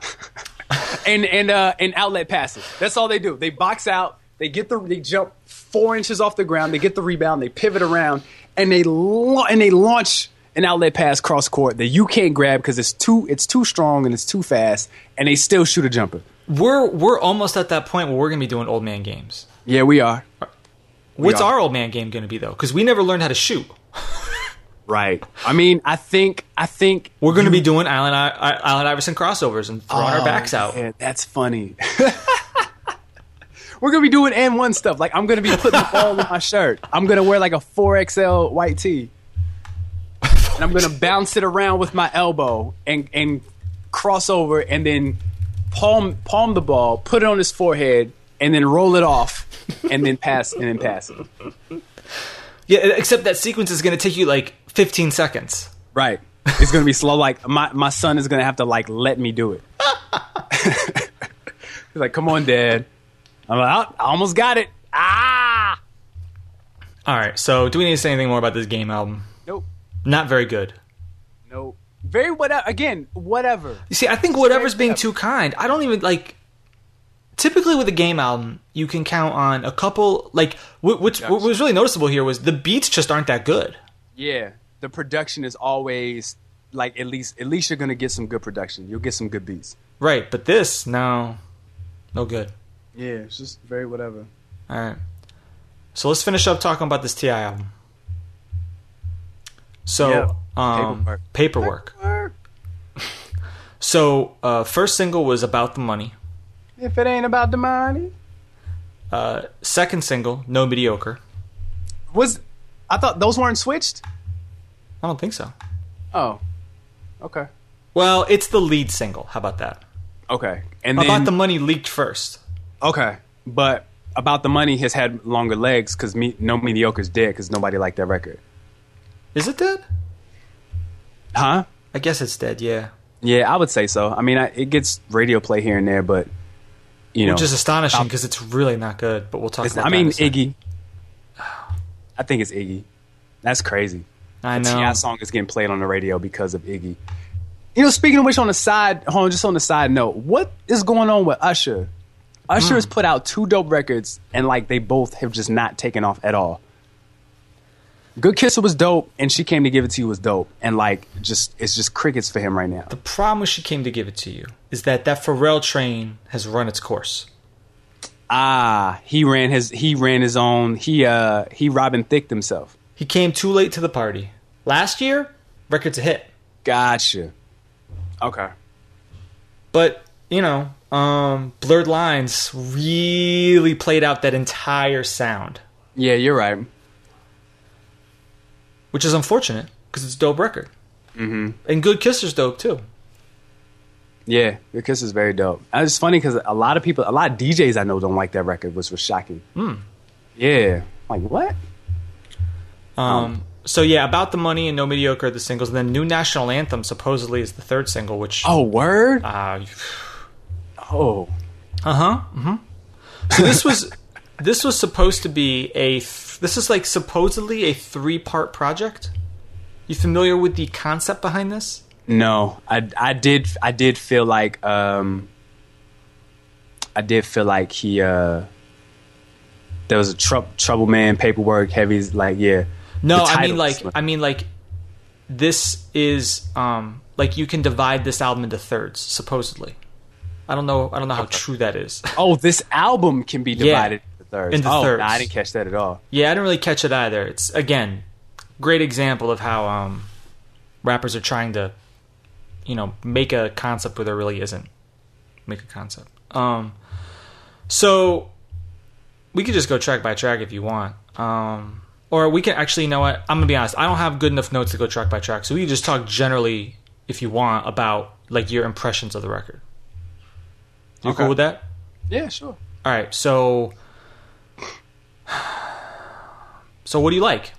Speaker 2: and and uh and outlet passes. That's all they do. They box out. They get the they jump four inches off the ground. They get the rebound. They pivot around and they la- and they launch an outlet pass cross court that you can't grab because it's too it's too strong and it's too fast. And they still shoot a jumper.
Speaker 1: we're we're almost at that point where we're gonna be doing old man games
Speaker 2: Yeah, we are.
Speaker 1: What's our old man game going to be though? Because we never learned how to shoot.
Speaker 2: Right. I mean, I think I think
Speaker 1: We're going to be doing Allen, Allen Iverson crossovers and throwing our
Speaker 2: Oh,
Speaker 1: backs out.
Speaker 2: man, that's funny. We're gonna be doing and one stuff. Like I'm gonna be putting the ball in my shirt. I'm gonna wear like a 4XL white tee. and I'm gonna bounce it around with my elbow and and cross over and then palm palm the ball, put it on his forehead, and then roll it off, and then pass and then pass it.
Speaker 1: Yeah, except that sequence is going to take you like 15 seconds.
Speaker 2: Right. It's gonna be slow. Like my my son is gonna have to like let me do it. He's like, "Come on, Dad." I'm like, "I I almost got it." Ah.
Speaker 1: All right, so do we need to say anything more about this game album?
Speaker 2: Nope.
Speaker 1: Not very good.
Speaker 2: Nope. Very whatever. Again, whatever.
Speaker 1: You see, I think whatever's being
Speaker 2: whatever.
Speaker 1: too kind. I don't even like. Typically, with a game album, you can count on a couple. Like, wh- which what was really noticeable here was the beats just aren't that good.
Speaker 2: Yeah. The production is always like at least at least you're gonna get some good production. You'll get some good beats.
Speaker 1: Right, but this, no, no good.
Speaker 2: Yeah, it's just very whatever.
Speaker 1: All right. So let's finish up talking about this T.I. album. So,
Speaker 2: Yeah.
Speaker 1: um,
Speaker 2: Paperwork.
Speaker 1: paperwork. So, uh, first single was "About the Money."
Speaker 2: If it ain't about the money.
Speaker 1: Uh, second single, "No Mediocre."
Speaker 2: Was I thought those weren't switched?
Speaker 1: I don't think so.
Speaker 2: Oh. Okay.
Speaker 1: Well, it's the lead single. How about that?
Speaker 2: Okay. And then
Speaker 1: "About the Money" leaked first.
Speaker 2: Okay. But about the money has had longer legs because me, no mediocre's dead because nobody liked that record.
Speaker 1: Is it dead?
Speaker 2: Huh?
Speaker 1: I guess it's dead. Yeah,
Speaker 2: Yeah, I would say so. I mean, I, it gets radio play here and there, but you know,
Speaker 1: which is astonishing because it's really not good. But we'll talk about.
Speaker 2: I mean. Iggy. I think it's Iggy. That's crazy.
Speaker 1: I
Speaker 2: The
Speaker 1: know.
Speaker 2: T.I. song is getting played on the radio because of Iggy. You know, speaking of which, on the side, hold on, just on the side note, what is going on with Usher? Usher
Speaker 1: Hmm.
Speaker 2: has put out two dope records, and like they both have just not taken off at all. Good Kisser was dope, and she came to give it to you was dope, and like just it's just crickets for him right now.
Speaker 1: The problem with she came to give it to you is that that Pharrell train has run its course.
Speaker 2: Ah, he ran his he ran his own he uh he Robin Thicke himself.
Speaker 1: He came too late to the party. Last year, record's a hit.
Speaker 2: Gotcha. Okay.
Speaker 1: But, you know, um, Blurred Lines really played out that entire sound,
Speaker 2: Yeah, you're right.
Speaker 1: Which is unfortunate because it's a dope record. Mm-hmm. And Good Kisser's dope too.
Speaker 2: Yeah, Your Kiss is very dope. It's funny because a lot of people, a lot of DJs I know don't like that record, which was shocking. Yeah, like what?
Speaker 1: Um, so yeah, About the Money and No Mediocre are the singles. And then New National Anthem supposedly is the third single, which.
Speaker 2: Oh, word.
Speaker 1: Uh
Speaker 2: Oh, Uh
Speaker 1: huh. hmm So this was this was supposed to be a. Th- this is like supposedly a three part project. You familiar with the concept behind this?
Speaker 2: no, I I did I did feel like um I did feel like he uh there was a tr- trouble man paperwork heavy like yeah.
Speaker 1: No, I mean like I mean like this is um like you can divide this album into thirds supposedly. I don't know I don't know how true that is.
Speaker 2: oh, this album can be divided into thirds.
Speaker 1: Into
Speaker 2: oh,
Speaker 1: thirds.
Speaker 2: nah, I didn't catch that at all.
Speaker 1: yeah, I didn't really catch it either. It's again great example of how um rappers are trying to you know make a concept where there really isn't. Make a concept. Um so we could just go track by track if you want. Um, or we can actually, you know what? I'm gonna be honest. I don't have good enough notes to go track by track, so we can just talk generally, if you want, about like your impressions of the record. You
Speaker 2: Okay.
Speaker 1: cool with that?
Speaker 2: Yeah, sure.
Speaker 1: All right. So, so what do you like?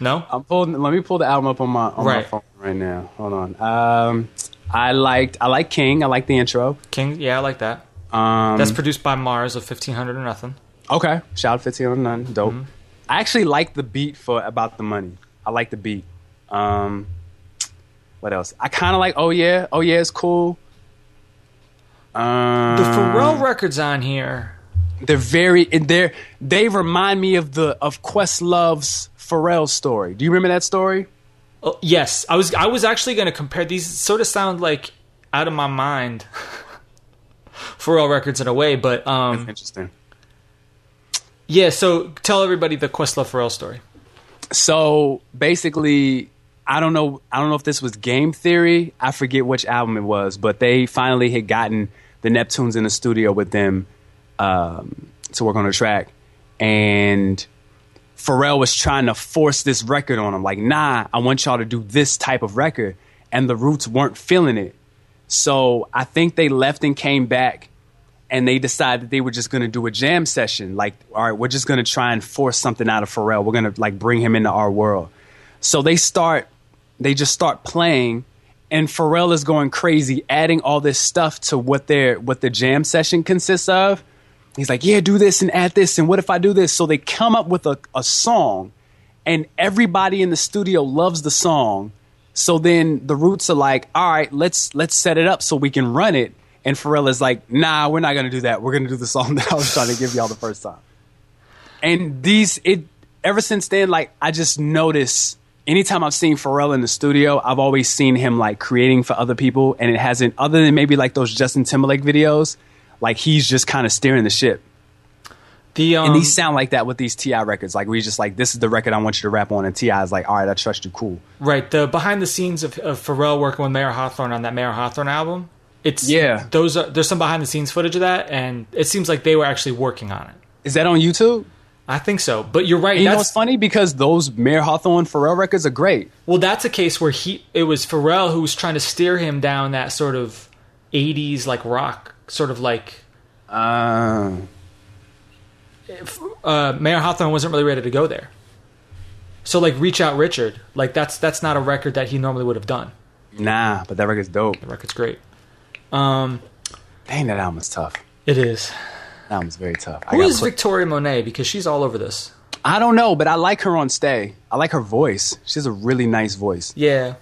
Speaker 1: no.
Speaker 2: I'm pulling. Let me pull the album up on my on my
Speaker 1: Right.
Speaker 2: phone right now. Hold on. Um, I liked I like King. I like the intro.
Speaker 1: King. Yeah, I like that.
Speaker 2: Um,
Speaker 1: That's produced by Mars of 1500 or nothing.
Speaker 2: okay. Shout out fifteen on none. Dope.
Speaker 1: Mm-hmm.
Speaker 2: I actually like the beat for about the money. I like the beat. Um, what else? I kind of like. Oh yeah. Oh yeah. It's cool. Um,
Speaker 1: The Pharrell records on here.
Speaker 2: They're very. and They're they remind me of the of Questlove's Pharrell story. Do you remember that story?
Speaker 1: Oh, yes, I was. I was actually going to compare these. Sort of sound like out of my mind. Pharrell records in a way, but um,
Speaker 2: Interesting.
Speaker 1: yeah. So tell everybody the Questlove Pharrell story.
Speaker 2: so basically i don't know i don't know if this was game theory i forget which album it was but they finally had gotten the neptunes in the studio with them um, to work on the track and pharrell was trying to force this record on him. like nah i want y'all to do this type of record and the roots weren't feeling it so i think they left and came back and they decided they were just to do a jam session. Like, all right, we're just to try and force something out of Pharrell. We're to like bring him into our world. So they start, they just start playing, and Pharrell is going crazy, adding all this stuff to what their what the jam session consists of. He's like, yeah, do this and add this, and what if I do this? So they come up with a, a song, and everybody in the studio loves the song. So then the Roots are like, all right, let's let's set it up so we can run it. And Pharrell is like, nah, we're not gonna do that. We're gonna do the song that I was trying to give y'all the first time. And these, it ever since then, like I just notice anytime I've seen Pharrell in the studio, I've always seen him like creating for other people, and it hasn't, other than maybe like those Justin Timberlake videos, like he's just kind of steering the ship.
Speaker 1: The um,
Speaker 2: And these sound like that with these T.I. records. Like we just like this is the record I want you to rap on, and T.I. is like, all right, I trust you, cool.
Speaker 1: right the behind the scenes of, of Pharrell working with Mayer Hawthorne on that Mayer Hawthorne album. It's
Speaker 2: Yeah.
Speaker 1: Those are there's some behind the scenes footage of that, and it seems like they were actually working on it.
Speaker 2: Is that on YouTube?
Speaker 1: I think so, but you're right.
Speaker 2: And you know
Speaker 1: that's
Speaker 2: what's funny because those Mayer Hawthorne Pharrell records are great.
Speaker 1: Well, that's a case where he it was Pharrell who was trying to steer him down that sort of '80s like rock, sort of like
Speaker 2: Uh,
Speaker 1: uh, Mayer Hawthorne wasn't really ready to go there. So like Reach Out Richard, like that's that's not a record that he normally would have done.
Speaker 2: nah, but that record's dope.
Speaker 1: The record's great. Um,
Speaker 2: Dang, that album's tough.
Speaker 1: it is.
Speaker 2: That album's very tough. I
Speaker 1: Who
Speaker 2: gotta
Speaker 1: is
Speaker 2: put-
Speaker 1: Victoria Monet? Because she's all over this.
Speaker 2: I don't know, but I like her on Stay. I like her voice. She has a really nice voice.
Speaker 1: Yeah,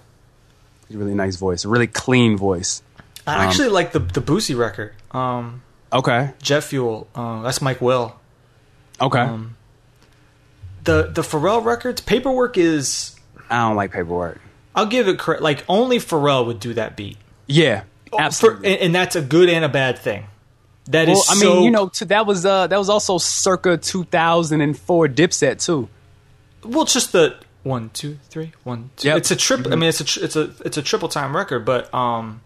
Speaker 2: A really nice voice. A really clean voice.
Speaker 1: I actually like the the Boosie record. Um,
Speaker 2: Okay.
Speaker 1: Jet Fuel. Uh, that's Mike Will.
Speaker 2: Okay.
Speaker 1: Um, The the Pharrell records. Paperwork is.
Speaker 2: I don't like paperwork.
Speaker 1: I'll give it credit. Like only Pharrell would do that beat.
Speaker 2: Yeah.
Speaker 1: For,
Speaker 2: Absolutely.
Speaker 1: and, and that's a good and a bad thing. That is
Speaker 2: well, I mean,
Speaker 1: so-
Speaker 2: you know, t- that was uh, that was also circa 2004 Dipset too.
Speaker 1: Well, just the one, two, three, one, two.
Speaker 2: Yep.
Speaker 1: It's a triple. I mean, it's a tr- it's a it's a triple time record, but um,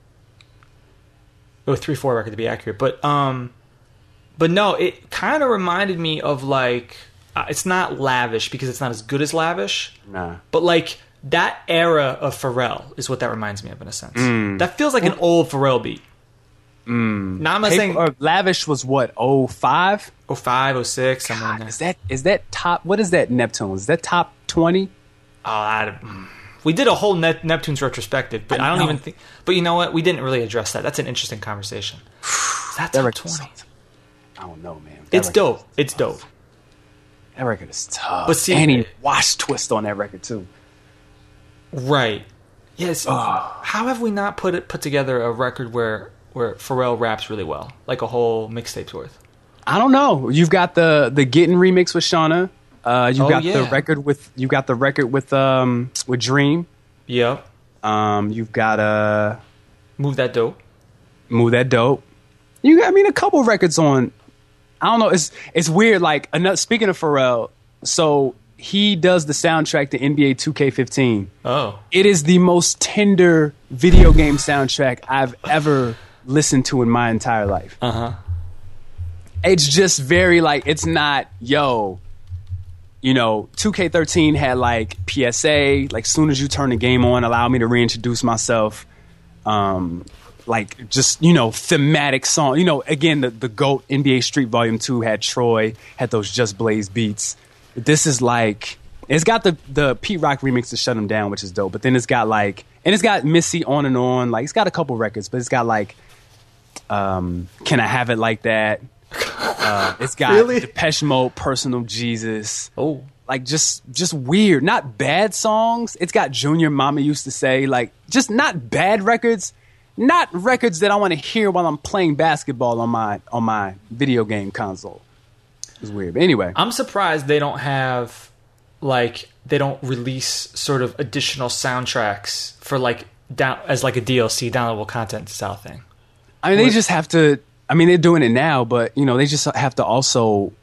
Speaker 1: oh, three four record to be accurate. But um, but no, it kind of reminded me of like uh, it's not lavish because it's not as good as lavish,
Speaker 2: Nah.
Speaker 1: but like that era of Pharrell is what that reminds me of in a sense.
Speaker 2: Mm.
Speaker 1: That feels like an old Pharrell beat. Mm. Now I'm not saying
Speaker 2: Paper, uh, Lavish was what 05?
Speaker 1: 05, 06, somewhere in there.
Speaker 2: Is that is that top? What is that Neptune? Is that top 20?
Speaker 1: Oh, I, we did a whole Net, Neptune's retrospective, but I,
Speaker 2: I
Speaker 1: don't even think. But you know what? We didn't really address that. That's an interesting conversation. Is that top
Speaker 2: record
Speaker 1: twenty?
Speaker 2: I don't know, man. That
Speaker 1: It's dope. It's dope.
Speaker 2: That record is tough.
Speaker 1: But see-
Speaker 2: and he wash twist on that record too.
Speaker 1: Right. Yes. How have we not put it put together a record where where Pharrell raps really well, like a whole mixtape's worth.
Speaker 2: I don't know. You've got the the Getting remix with Shawnna. Uh, you
Speaker 1: Oh,
Speaker 2: got the record with you got the record with um with Dream.
Speaker 1: Yep.
Speaker 2: Um, you've got uh
Speaker 1: Move that dope.
Speaker 2: move that dope. You got I mean a couple records on. I don't know. It's it's weird. Like another, speaking of Pharrell, so he does the soundtrack to NBA 2K15.
Speaker 1: Oh.
Speaker 2: It is the most tender video game soundtrack I've ever listened to in my entire life.
Speaker 1: Uh huh.
Speaker 2: it's just very like it's not yo you know 2k13 had like psa like soon as you turn the game on allow me to reintroduce myself. Um like just you know thematic song you know again the, the goat nba street volume 2 had troy had those Just Blaze beats. This is like it's got the the pete rock remix to shut him down which is dope but then it's got like and it's got missy on and on. Like it's got a couple records but it's got like um can i have it like that uh, it's got
Speaker 1: Really?
Speaker 2: Depeche Mode, Personal Jesus,
Speaker 1: Oh.
Speaker 2: like just just weird, not bad songs. It's got Junior Mama used to say, like just not bad records, not records that I want to hear while I'm playing basketball on my on my video game console. It's weird, but anyway,
Speaker 1: I'm surprised they don't have like they don't release sort of additional soundtracks for like down as like a DLC downloadable content style thing.
Speaker 2: I mean they
Speaker 1: what-
Speaker 2: just have to. I mean they're doing it now, but you know they just have to also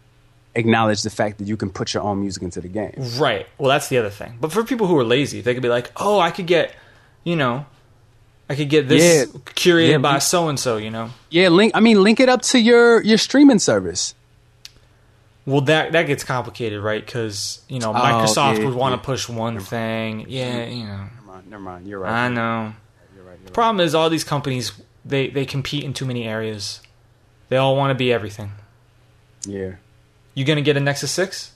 Speaker 2: acknowledge the fact that you can put your own music into the game.
Speaker 1: Right. Well, that's the other thing. But for people who are lazy, they could be like, "Oh, I could get, you know, I could get this
Speaker 2: Yeah.
Speaker 1: curated
Speaker 2: Yeah,
Speaker 1: by so and so." You know.
Speaker 2: Yeah, link. I mean, link it up to your your streaming service.
Speaker 1: Well, that that gets complicated, right? Because you know
Speaker 2: Oh,
Speaker 1: Microsoft
Speaker 2: yeah,
Speaker 1: would want to push one thing. Yeah, you know.
Speaker 2: Never mind. Never mind. You're right.
Speaker 1: I know.
Speaker 2: You're right. You're
Speaker 1: Problem is, all these companies they they compete in too many areas. They all want to be everything.
Speaker 2: Yeah.
Speaker 1: You gonna get a Nexus Six?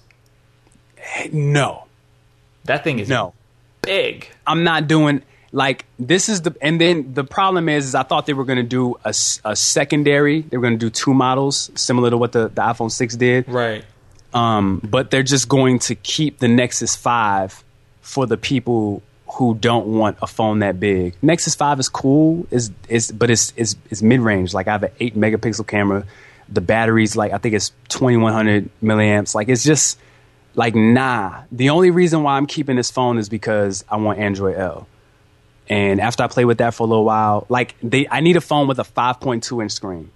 Speaker 2: No.
Speaker 1: That thing is
Speaker 2: No.
Speaker 1: big.
Speaker 2: I'm not doing like this is the and then the problem is, is I thought they were going to do a, a secondary. They were going to do two models similar to what the, the iPhone 6 did.
Speaker 1: Right.
Speaker 2: Um, but they're just going to keep the Nexus 5 for the people who don't want a phone that big. Nexus 5 is cool, is is but it's it's, it's mid range. Like I have an 8 megapixel camera. The battery's like I think it's 2100 milliamps. Like it's just like nah. The only reason why I'm keeping this phone is because I want Android L. And after I play with that for a little while, like they I need a phone with a 5.2 inch screen.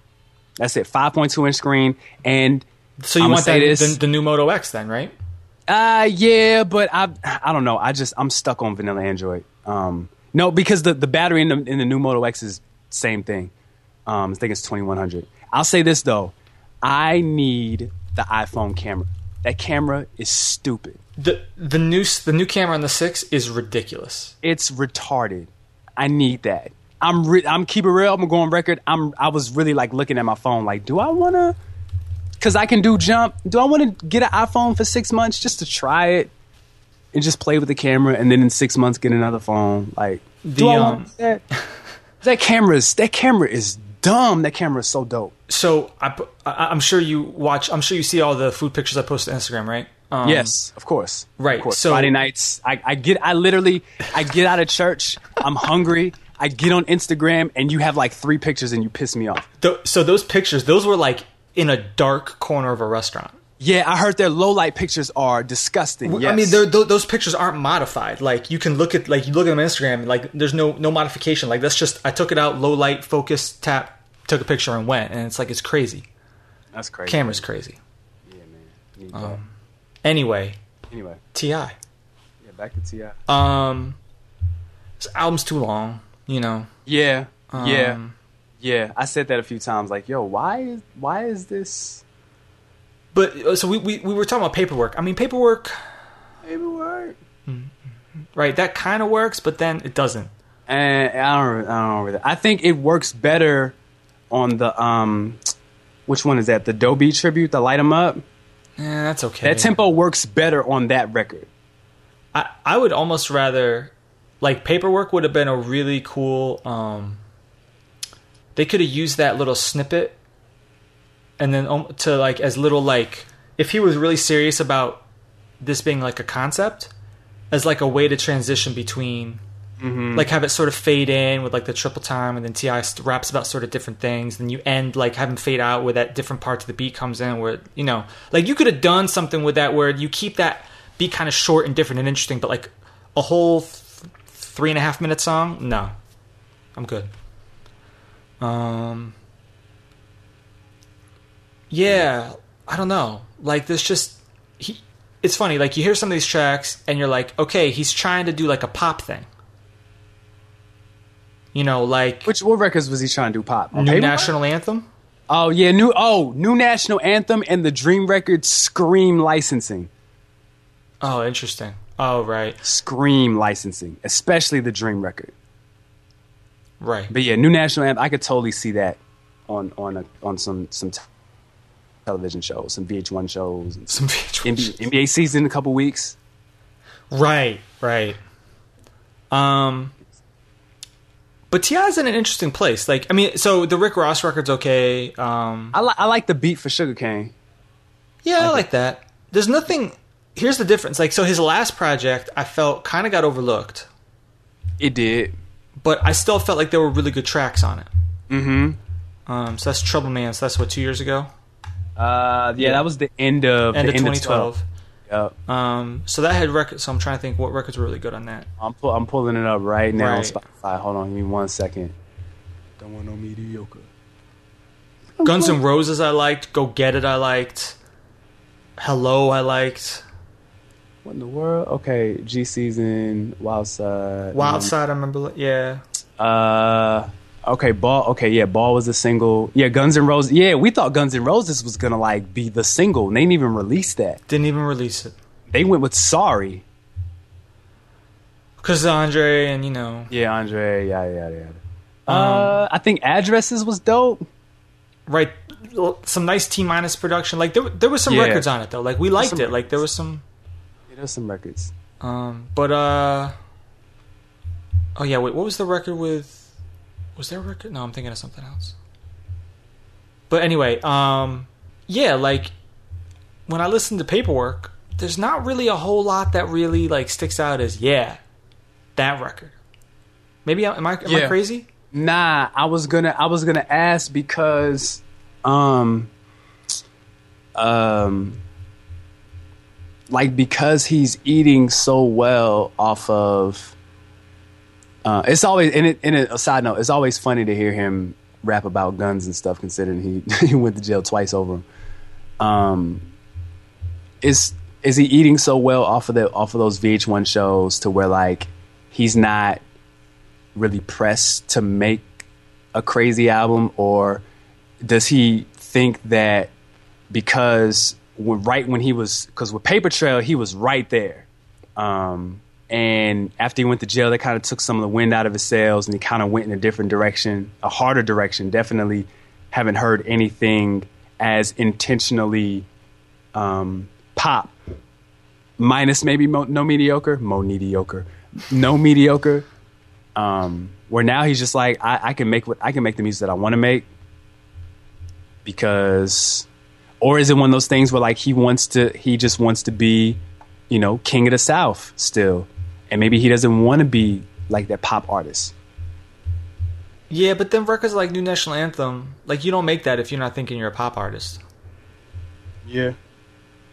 Speaker 2: That's it, 5.2 inch screen and
Speaker 1: So you
Speaker 2: I'ma
Speaker 1: want that, the, the new Moto X then, right?
Speaker 2: Uh yeah, but I I don't know. I just I'm stuck on vanilla Android. Um no, because the, the battery in the in the new Moto X is same thing. Um I think it's 2100. I'll say this though. I need the iPhone camera. That camera is stupid.
Speaker 1: The the new the new camera on the six is ridiculous.
Speaker 2: It's retarded. I need that. I'm re- I'm keep it real. I'm gonna go on record. I'm I was really like looking at my phone like, do I wanna? Because I can do jump. Do I want to get an iPhone for six months just to try it and just play with the camera, and then in six months get another phone? Like, do
Speaker 1: The,
Speaker 2: I
Speaker 1: um,
Speaker 2: want that? that camera is that camera is dumb. That camera is so dope.
Speaker 1: So I, I, I'm sure you watch. I'm sure you see all the food pictures I post to Instagram, right? Um,
Speaker 2: yes, of course.
Speaker 1: right,
Speaker 2: Of course.
Speaker 1: so-
Speaker 2: Friday nights, I, I get, I literally, I get out of church. I'm hungry. I get on Instagram, and you have like three pictures, and you piss me off.
Speaker 1: So those pictures, those were like in a dark corner of a restaurant.
Speaker 2: Yeah, I heard their low light pictures are disgusting. Yes.
Speaker 1: I mean, th- those pictures aren't modified. Like you can look at, like you look at them on Instagram, like there's no no modification. Like that's just I took it out, low light, focus, tap, took a picture and went, and it's like it's crazy.
Speaker 2: that's crazy.
Speaker 1: Camera's crazy.
Speaker 2: Yeah, man. Need that.
Speaker 1: Anyway,
Speaker 2: anyway,
Speaker 1: Ti.
Speaker 2: yeah, back to Ti.
Speaker 1: Um, this album's too long. You know.
Speaker 2: Yeah, yeah,
Speaker 1: Um,
Speaker 2: yeah. I said that a few times. Like, yo, why is why is this
Speaker 1: But uh, so we, we we were talking about paperwork. I mean, paperwork,
Speaker 2: paperwork?
Speaker 1: right? That kind of works, but then it doesn't.
Speaker 2: And I don't, I don't know. Really. I think it works better on the um, which one is that? The Dobie tribute, the Light 'Em Up.
Speaker 1: Yeah, that's okay.
Speaker 2: That tempo works better on that record.
Speaker 1: I, I would almost rather like paperwork would have been a really cool um they could have used that little snippet and then to like as little like if he was really serious about this being like a concept as like a way to transition between mm-hmm. Like have it sort of fade in with like the triple time, and then T.I. raps about sort of different things. Then you end like have him fade out where that different part of the beat comes in. Where you know, like you could have done something with that where you keep that beat kind of short and different and interesting, but like a whole th- three and a half minute song, no, I'm good. Um, yeah, I don't know. Like there's just he. It's funny. Like you hear some of these tracks and you're like, okay, he's trying to do like a pop thing. You know, like
Speaker 2: Which what records was he trying to do pop?
Speaker 1: New national anthem.
Speaker 2: Oh yeah, new oh new national anthem and the Dream Records Scream licensing.
Speaker 1: Oh, interesting. Oh, right,
Speaker 2: Scream licensing, especially the Dream record. But yeah, new national anthem. I could totally see that on on a, on some some t- television shows, some VH1 shows, and
Speaker 1: Some VH1
Speaker 2: NBA, NBA season in a couple weeks.
Speaker 1: Right, right. Um, but T.I.'s in an interesting place. Like, I mean, so the Rick Ross record's okay. Um,
Speaker 2: I like I like the beat for Sugarcane.
Speaker 1: yeah, I like that. There's nothing. Here's the difference. Like, so his last project, I felt kind of got overlooked,
Speaker 2: It did.
Speaker 1: But I still felt like there were really good tracks on it.
Speaker 2: Mm-hmm.
Speaker 1: Um, so that's Trouble Man. So that's what two years ago,
Speaker 2: Uh, yeah, that was the end of
Speaker 1: end
Speaker 2: the
Speaker 1: of 2012.
Speaker 2: Yep.
Speaker 1: Um, so that had records. So I'm trying to think what records were really good on that.
Speaker 2: I'm pu- I'm pulling it up right now on Spotify. Hold on, give me one second. Don't want no mediocre.
Speaker 1: Guns N' Roses, I liked. Go Get It, I liked. Hello, I liked.
Speaker 2: What in the world? Okay, G season, Wild Side.
Speaker 1: Wild Side, I remember. Yeah.
Speaker 2: Uh, okay, Ball. Okay, yeah, Ball was a single. Yeah, Guns N' Roses. Yeah, we thought Guns N' Roses was gonna like be the single. They didn't even release that.
Speaker 1: Didn't even release it.
Speaker 2: They went with Sorry.
Speaker 1: Because Andre and, you know.
Speaker 2: Yeah, Andre. Yeah, yeah, yeah.
Speaker 1: Um,
Speaker 2: Uh, I think Addresses was dope.
Speaker 1: Right. Some nice T minus production. Like, there, there was some
Speaker 2: Yeah.
Speaker 1: records on it, though. Like, we liked it. Like, there was some.
Speaker 2: Yeah, there's some records.
Speaker 1: Um, but, uh. Oh, yeah, wait. What was the record with. Was there a record? No, I'm thinking of something else. But anyway, um. Yeah, like. When I listen to paperwork, there's not really a whole lot that really, like, sticks out as, yeah, that record. Maybe, am I, am I crazy?
Speaker 2: Nah, I was gonna I was gonna ask because um um like because he's eating so well off of uh it's always in it in a side note, it's always funny to hear him rap about guns and stuff considering he he went to jail twice over. Um is is he eating so well off of the off of those VH1 shows to where like he's not really pressed to make a crazy album or does he think that because when, right when he was because with paper trail he was right there. Um, and after he went to jail that kind of took some of the wind out of his sails and he kind of went in a different direction a harder direction. Definitely haven't heard anything as intentionally um, pop. Minus maybe mo- no mediocre mo mediocre no mediocre. Um, where now he's just like I, I can make what I can make the music that I want to make because or is it one of those things where like he wants to he just wants to be you know king of the south still and maybe he doesn't want to be like that pop artist
Speaker 1: Yeah, but then records like New National Anthem, like you don't make that if you're not thinking you're a pop artist,
Speaker 2: yeah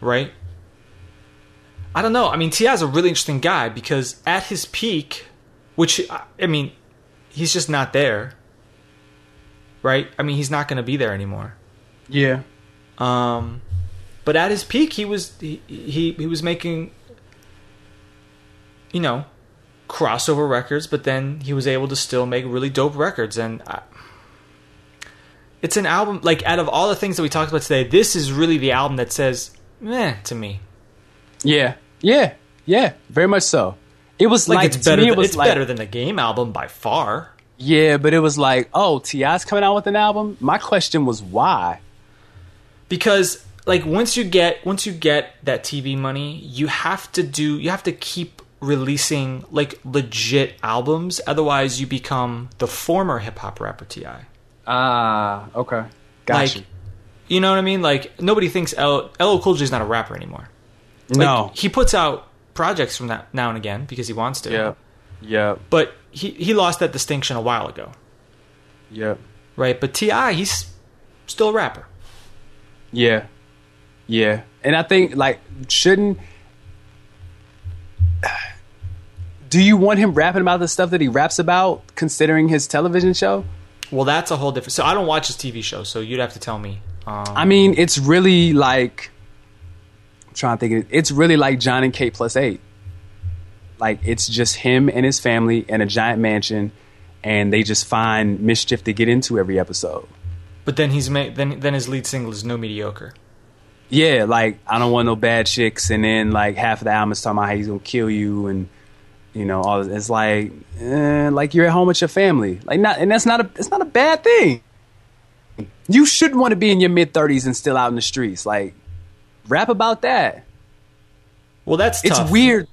Speaker 1: right? I don't know. I mean, T.I. is a really interesting guy because at his peak, which I- I mean, he's just not there, right? I mean, he's not going to be there anymore.
Speaker 2: yeah
Speaker 1: Um, but at his peak, he was he, he he was making, you know, crossover records. But then he was able to still make really dope records, and I, it's an album. Like out of all the things that we talked about today, this is really the album that says, "meh" to me.
Speaker 2: yeah yeah yeah very much so it was
Speaker 1: Like,
Speaker 2: like,
Speaker 1: it's better.
Speaker 2: it was
Speaker 1: it's
Speaker 2: like,
Speaker 1: better than the Game album by far.
Speaker 2: yeah but it was like oh T.I.'s coming out with an album my question was why
Speaker 1: because like once you get once you get that TV money, you have to do you have to keep releasing like legit albums. Otherwise, you become the former hip hop rapper Ti.
Speaker 2: ah okay gotcha
Speaker 1: Like, you know what I mean? Like nobody thinks L LL Cool J is not a rapper anymore. Like,
Speaker 2: no
Speaker 1: he puts out projects from that now and again because he wants to.
Speaker 2: yeah yeah
Speaker 1: But he he lost that distinction a while ago,
Speaker 2: Yeah.
Speaker 1: right? But T.I., he's still a rapper.
Speaker 2: Yeah. Yeah. And I think like shouldn't do you want him rapping about the stuff that he raps about considering his television show?
Speaker 1: Well, that's a whole different. So I don't watch his TV show, so you'd have to tell me. Um,
Speaker 2: I mean, it's really like I'm trying to think. Of, it's really like Jon and Kate plus eight. Like it's just him and his family in a giant mansion, and they just find mischief to get into every episode.
Speaker 1: But then he's ma- then then his lead single is No Mediocre.
Speaker 2: Yeah, like I don't want no bad chicks, and then like half of the album is talking about how he's gonna kill you, and you know, all this. it's like, eh, like you're at home with your family, like not, and that's not a, it's not a bad thing. You shouldn't want to be in your mid thirties and still out in the streets. Like, rap about that.
Speaker 1: Well, that's
Speaker 2: It's
Speaker 1: tough.
Speaker 2: weird.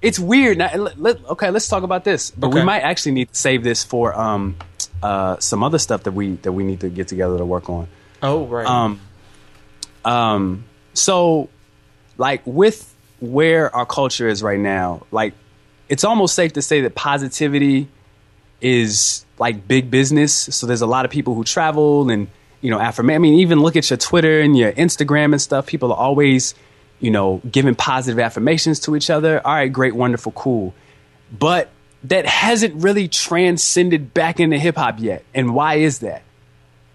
Speaker 2: It's weird. Now, let, let- okay, let's talk about this. But we might actually need to save this for um, uh, some other stuff that we that we need to get together to work on.
Speaker 1: Oh right.
Speaker 2: Um, um, so, like, with where our culture is right now, like, it's almost safe to say that positivity is like big business. So there's a lot of people who travel and you know affirm. I mean, even look at your Twitter and your Instagram and stuff. People are always, you know, giving positive affirmations to each other. All right, great, wonderful, cool, but that hasn't really transcended back into hip hop yet. And why is that?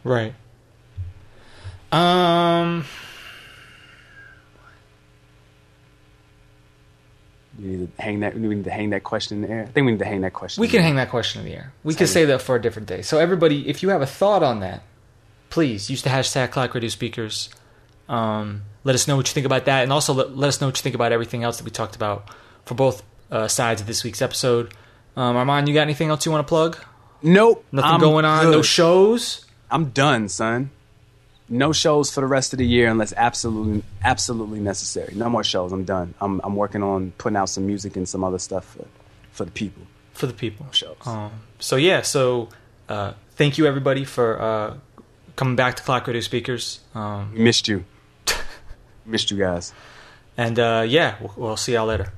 Speaker 1: right. Um.
Speaker 2: You need to hang that. We need to hang that question in the air. I think we need to hang that question.
Speaker 1: We
Speaker 2: in
Speaker 1: can
Speaker 2: the air.
Speaker 1: hang that question in the air. We can save that for a different day. So everybody, if you have a thought on that, please use the hashtag Clock Radio Speakers. Um, let us know what you think about that, and also let, let us know what you think about everything else that we talked about for both uh, sides of this week's episode. Um, Armand, you got anything else you want to plug?
Speaker 2: Nope.
Speaker 1: Nothing
Speaker 2: I'm
Speaker 1: going on. No shows.
Speaker 2: I'm done, son. No shows for the rest of the year unless absolutely, absolutely necessary. No more shows. I'm done. I'm, I'm working on putting out some music and some other stuff for, for the people.
Speaker 1: for the people.
Speaker 2: Shows.
Speaker 1: Um, so yeah, so uh, thank you everybody for uh, coming back to Clock Radio Speakers. Um,
Speaker 2: missed you. missed you guys.
Speaker 1: and uh, yeah, we'll, we'll see y'all later.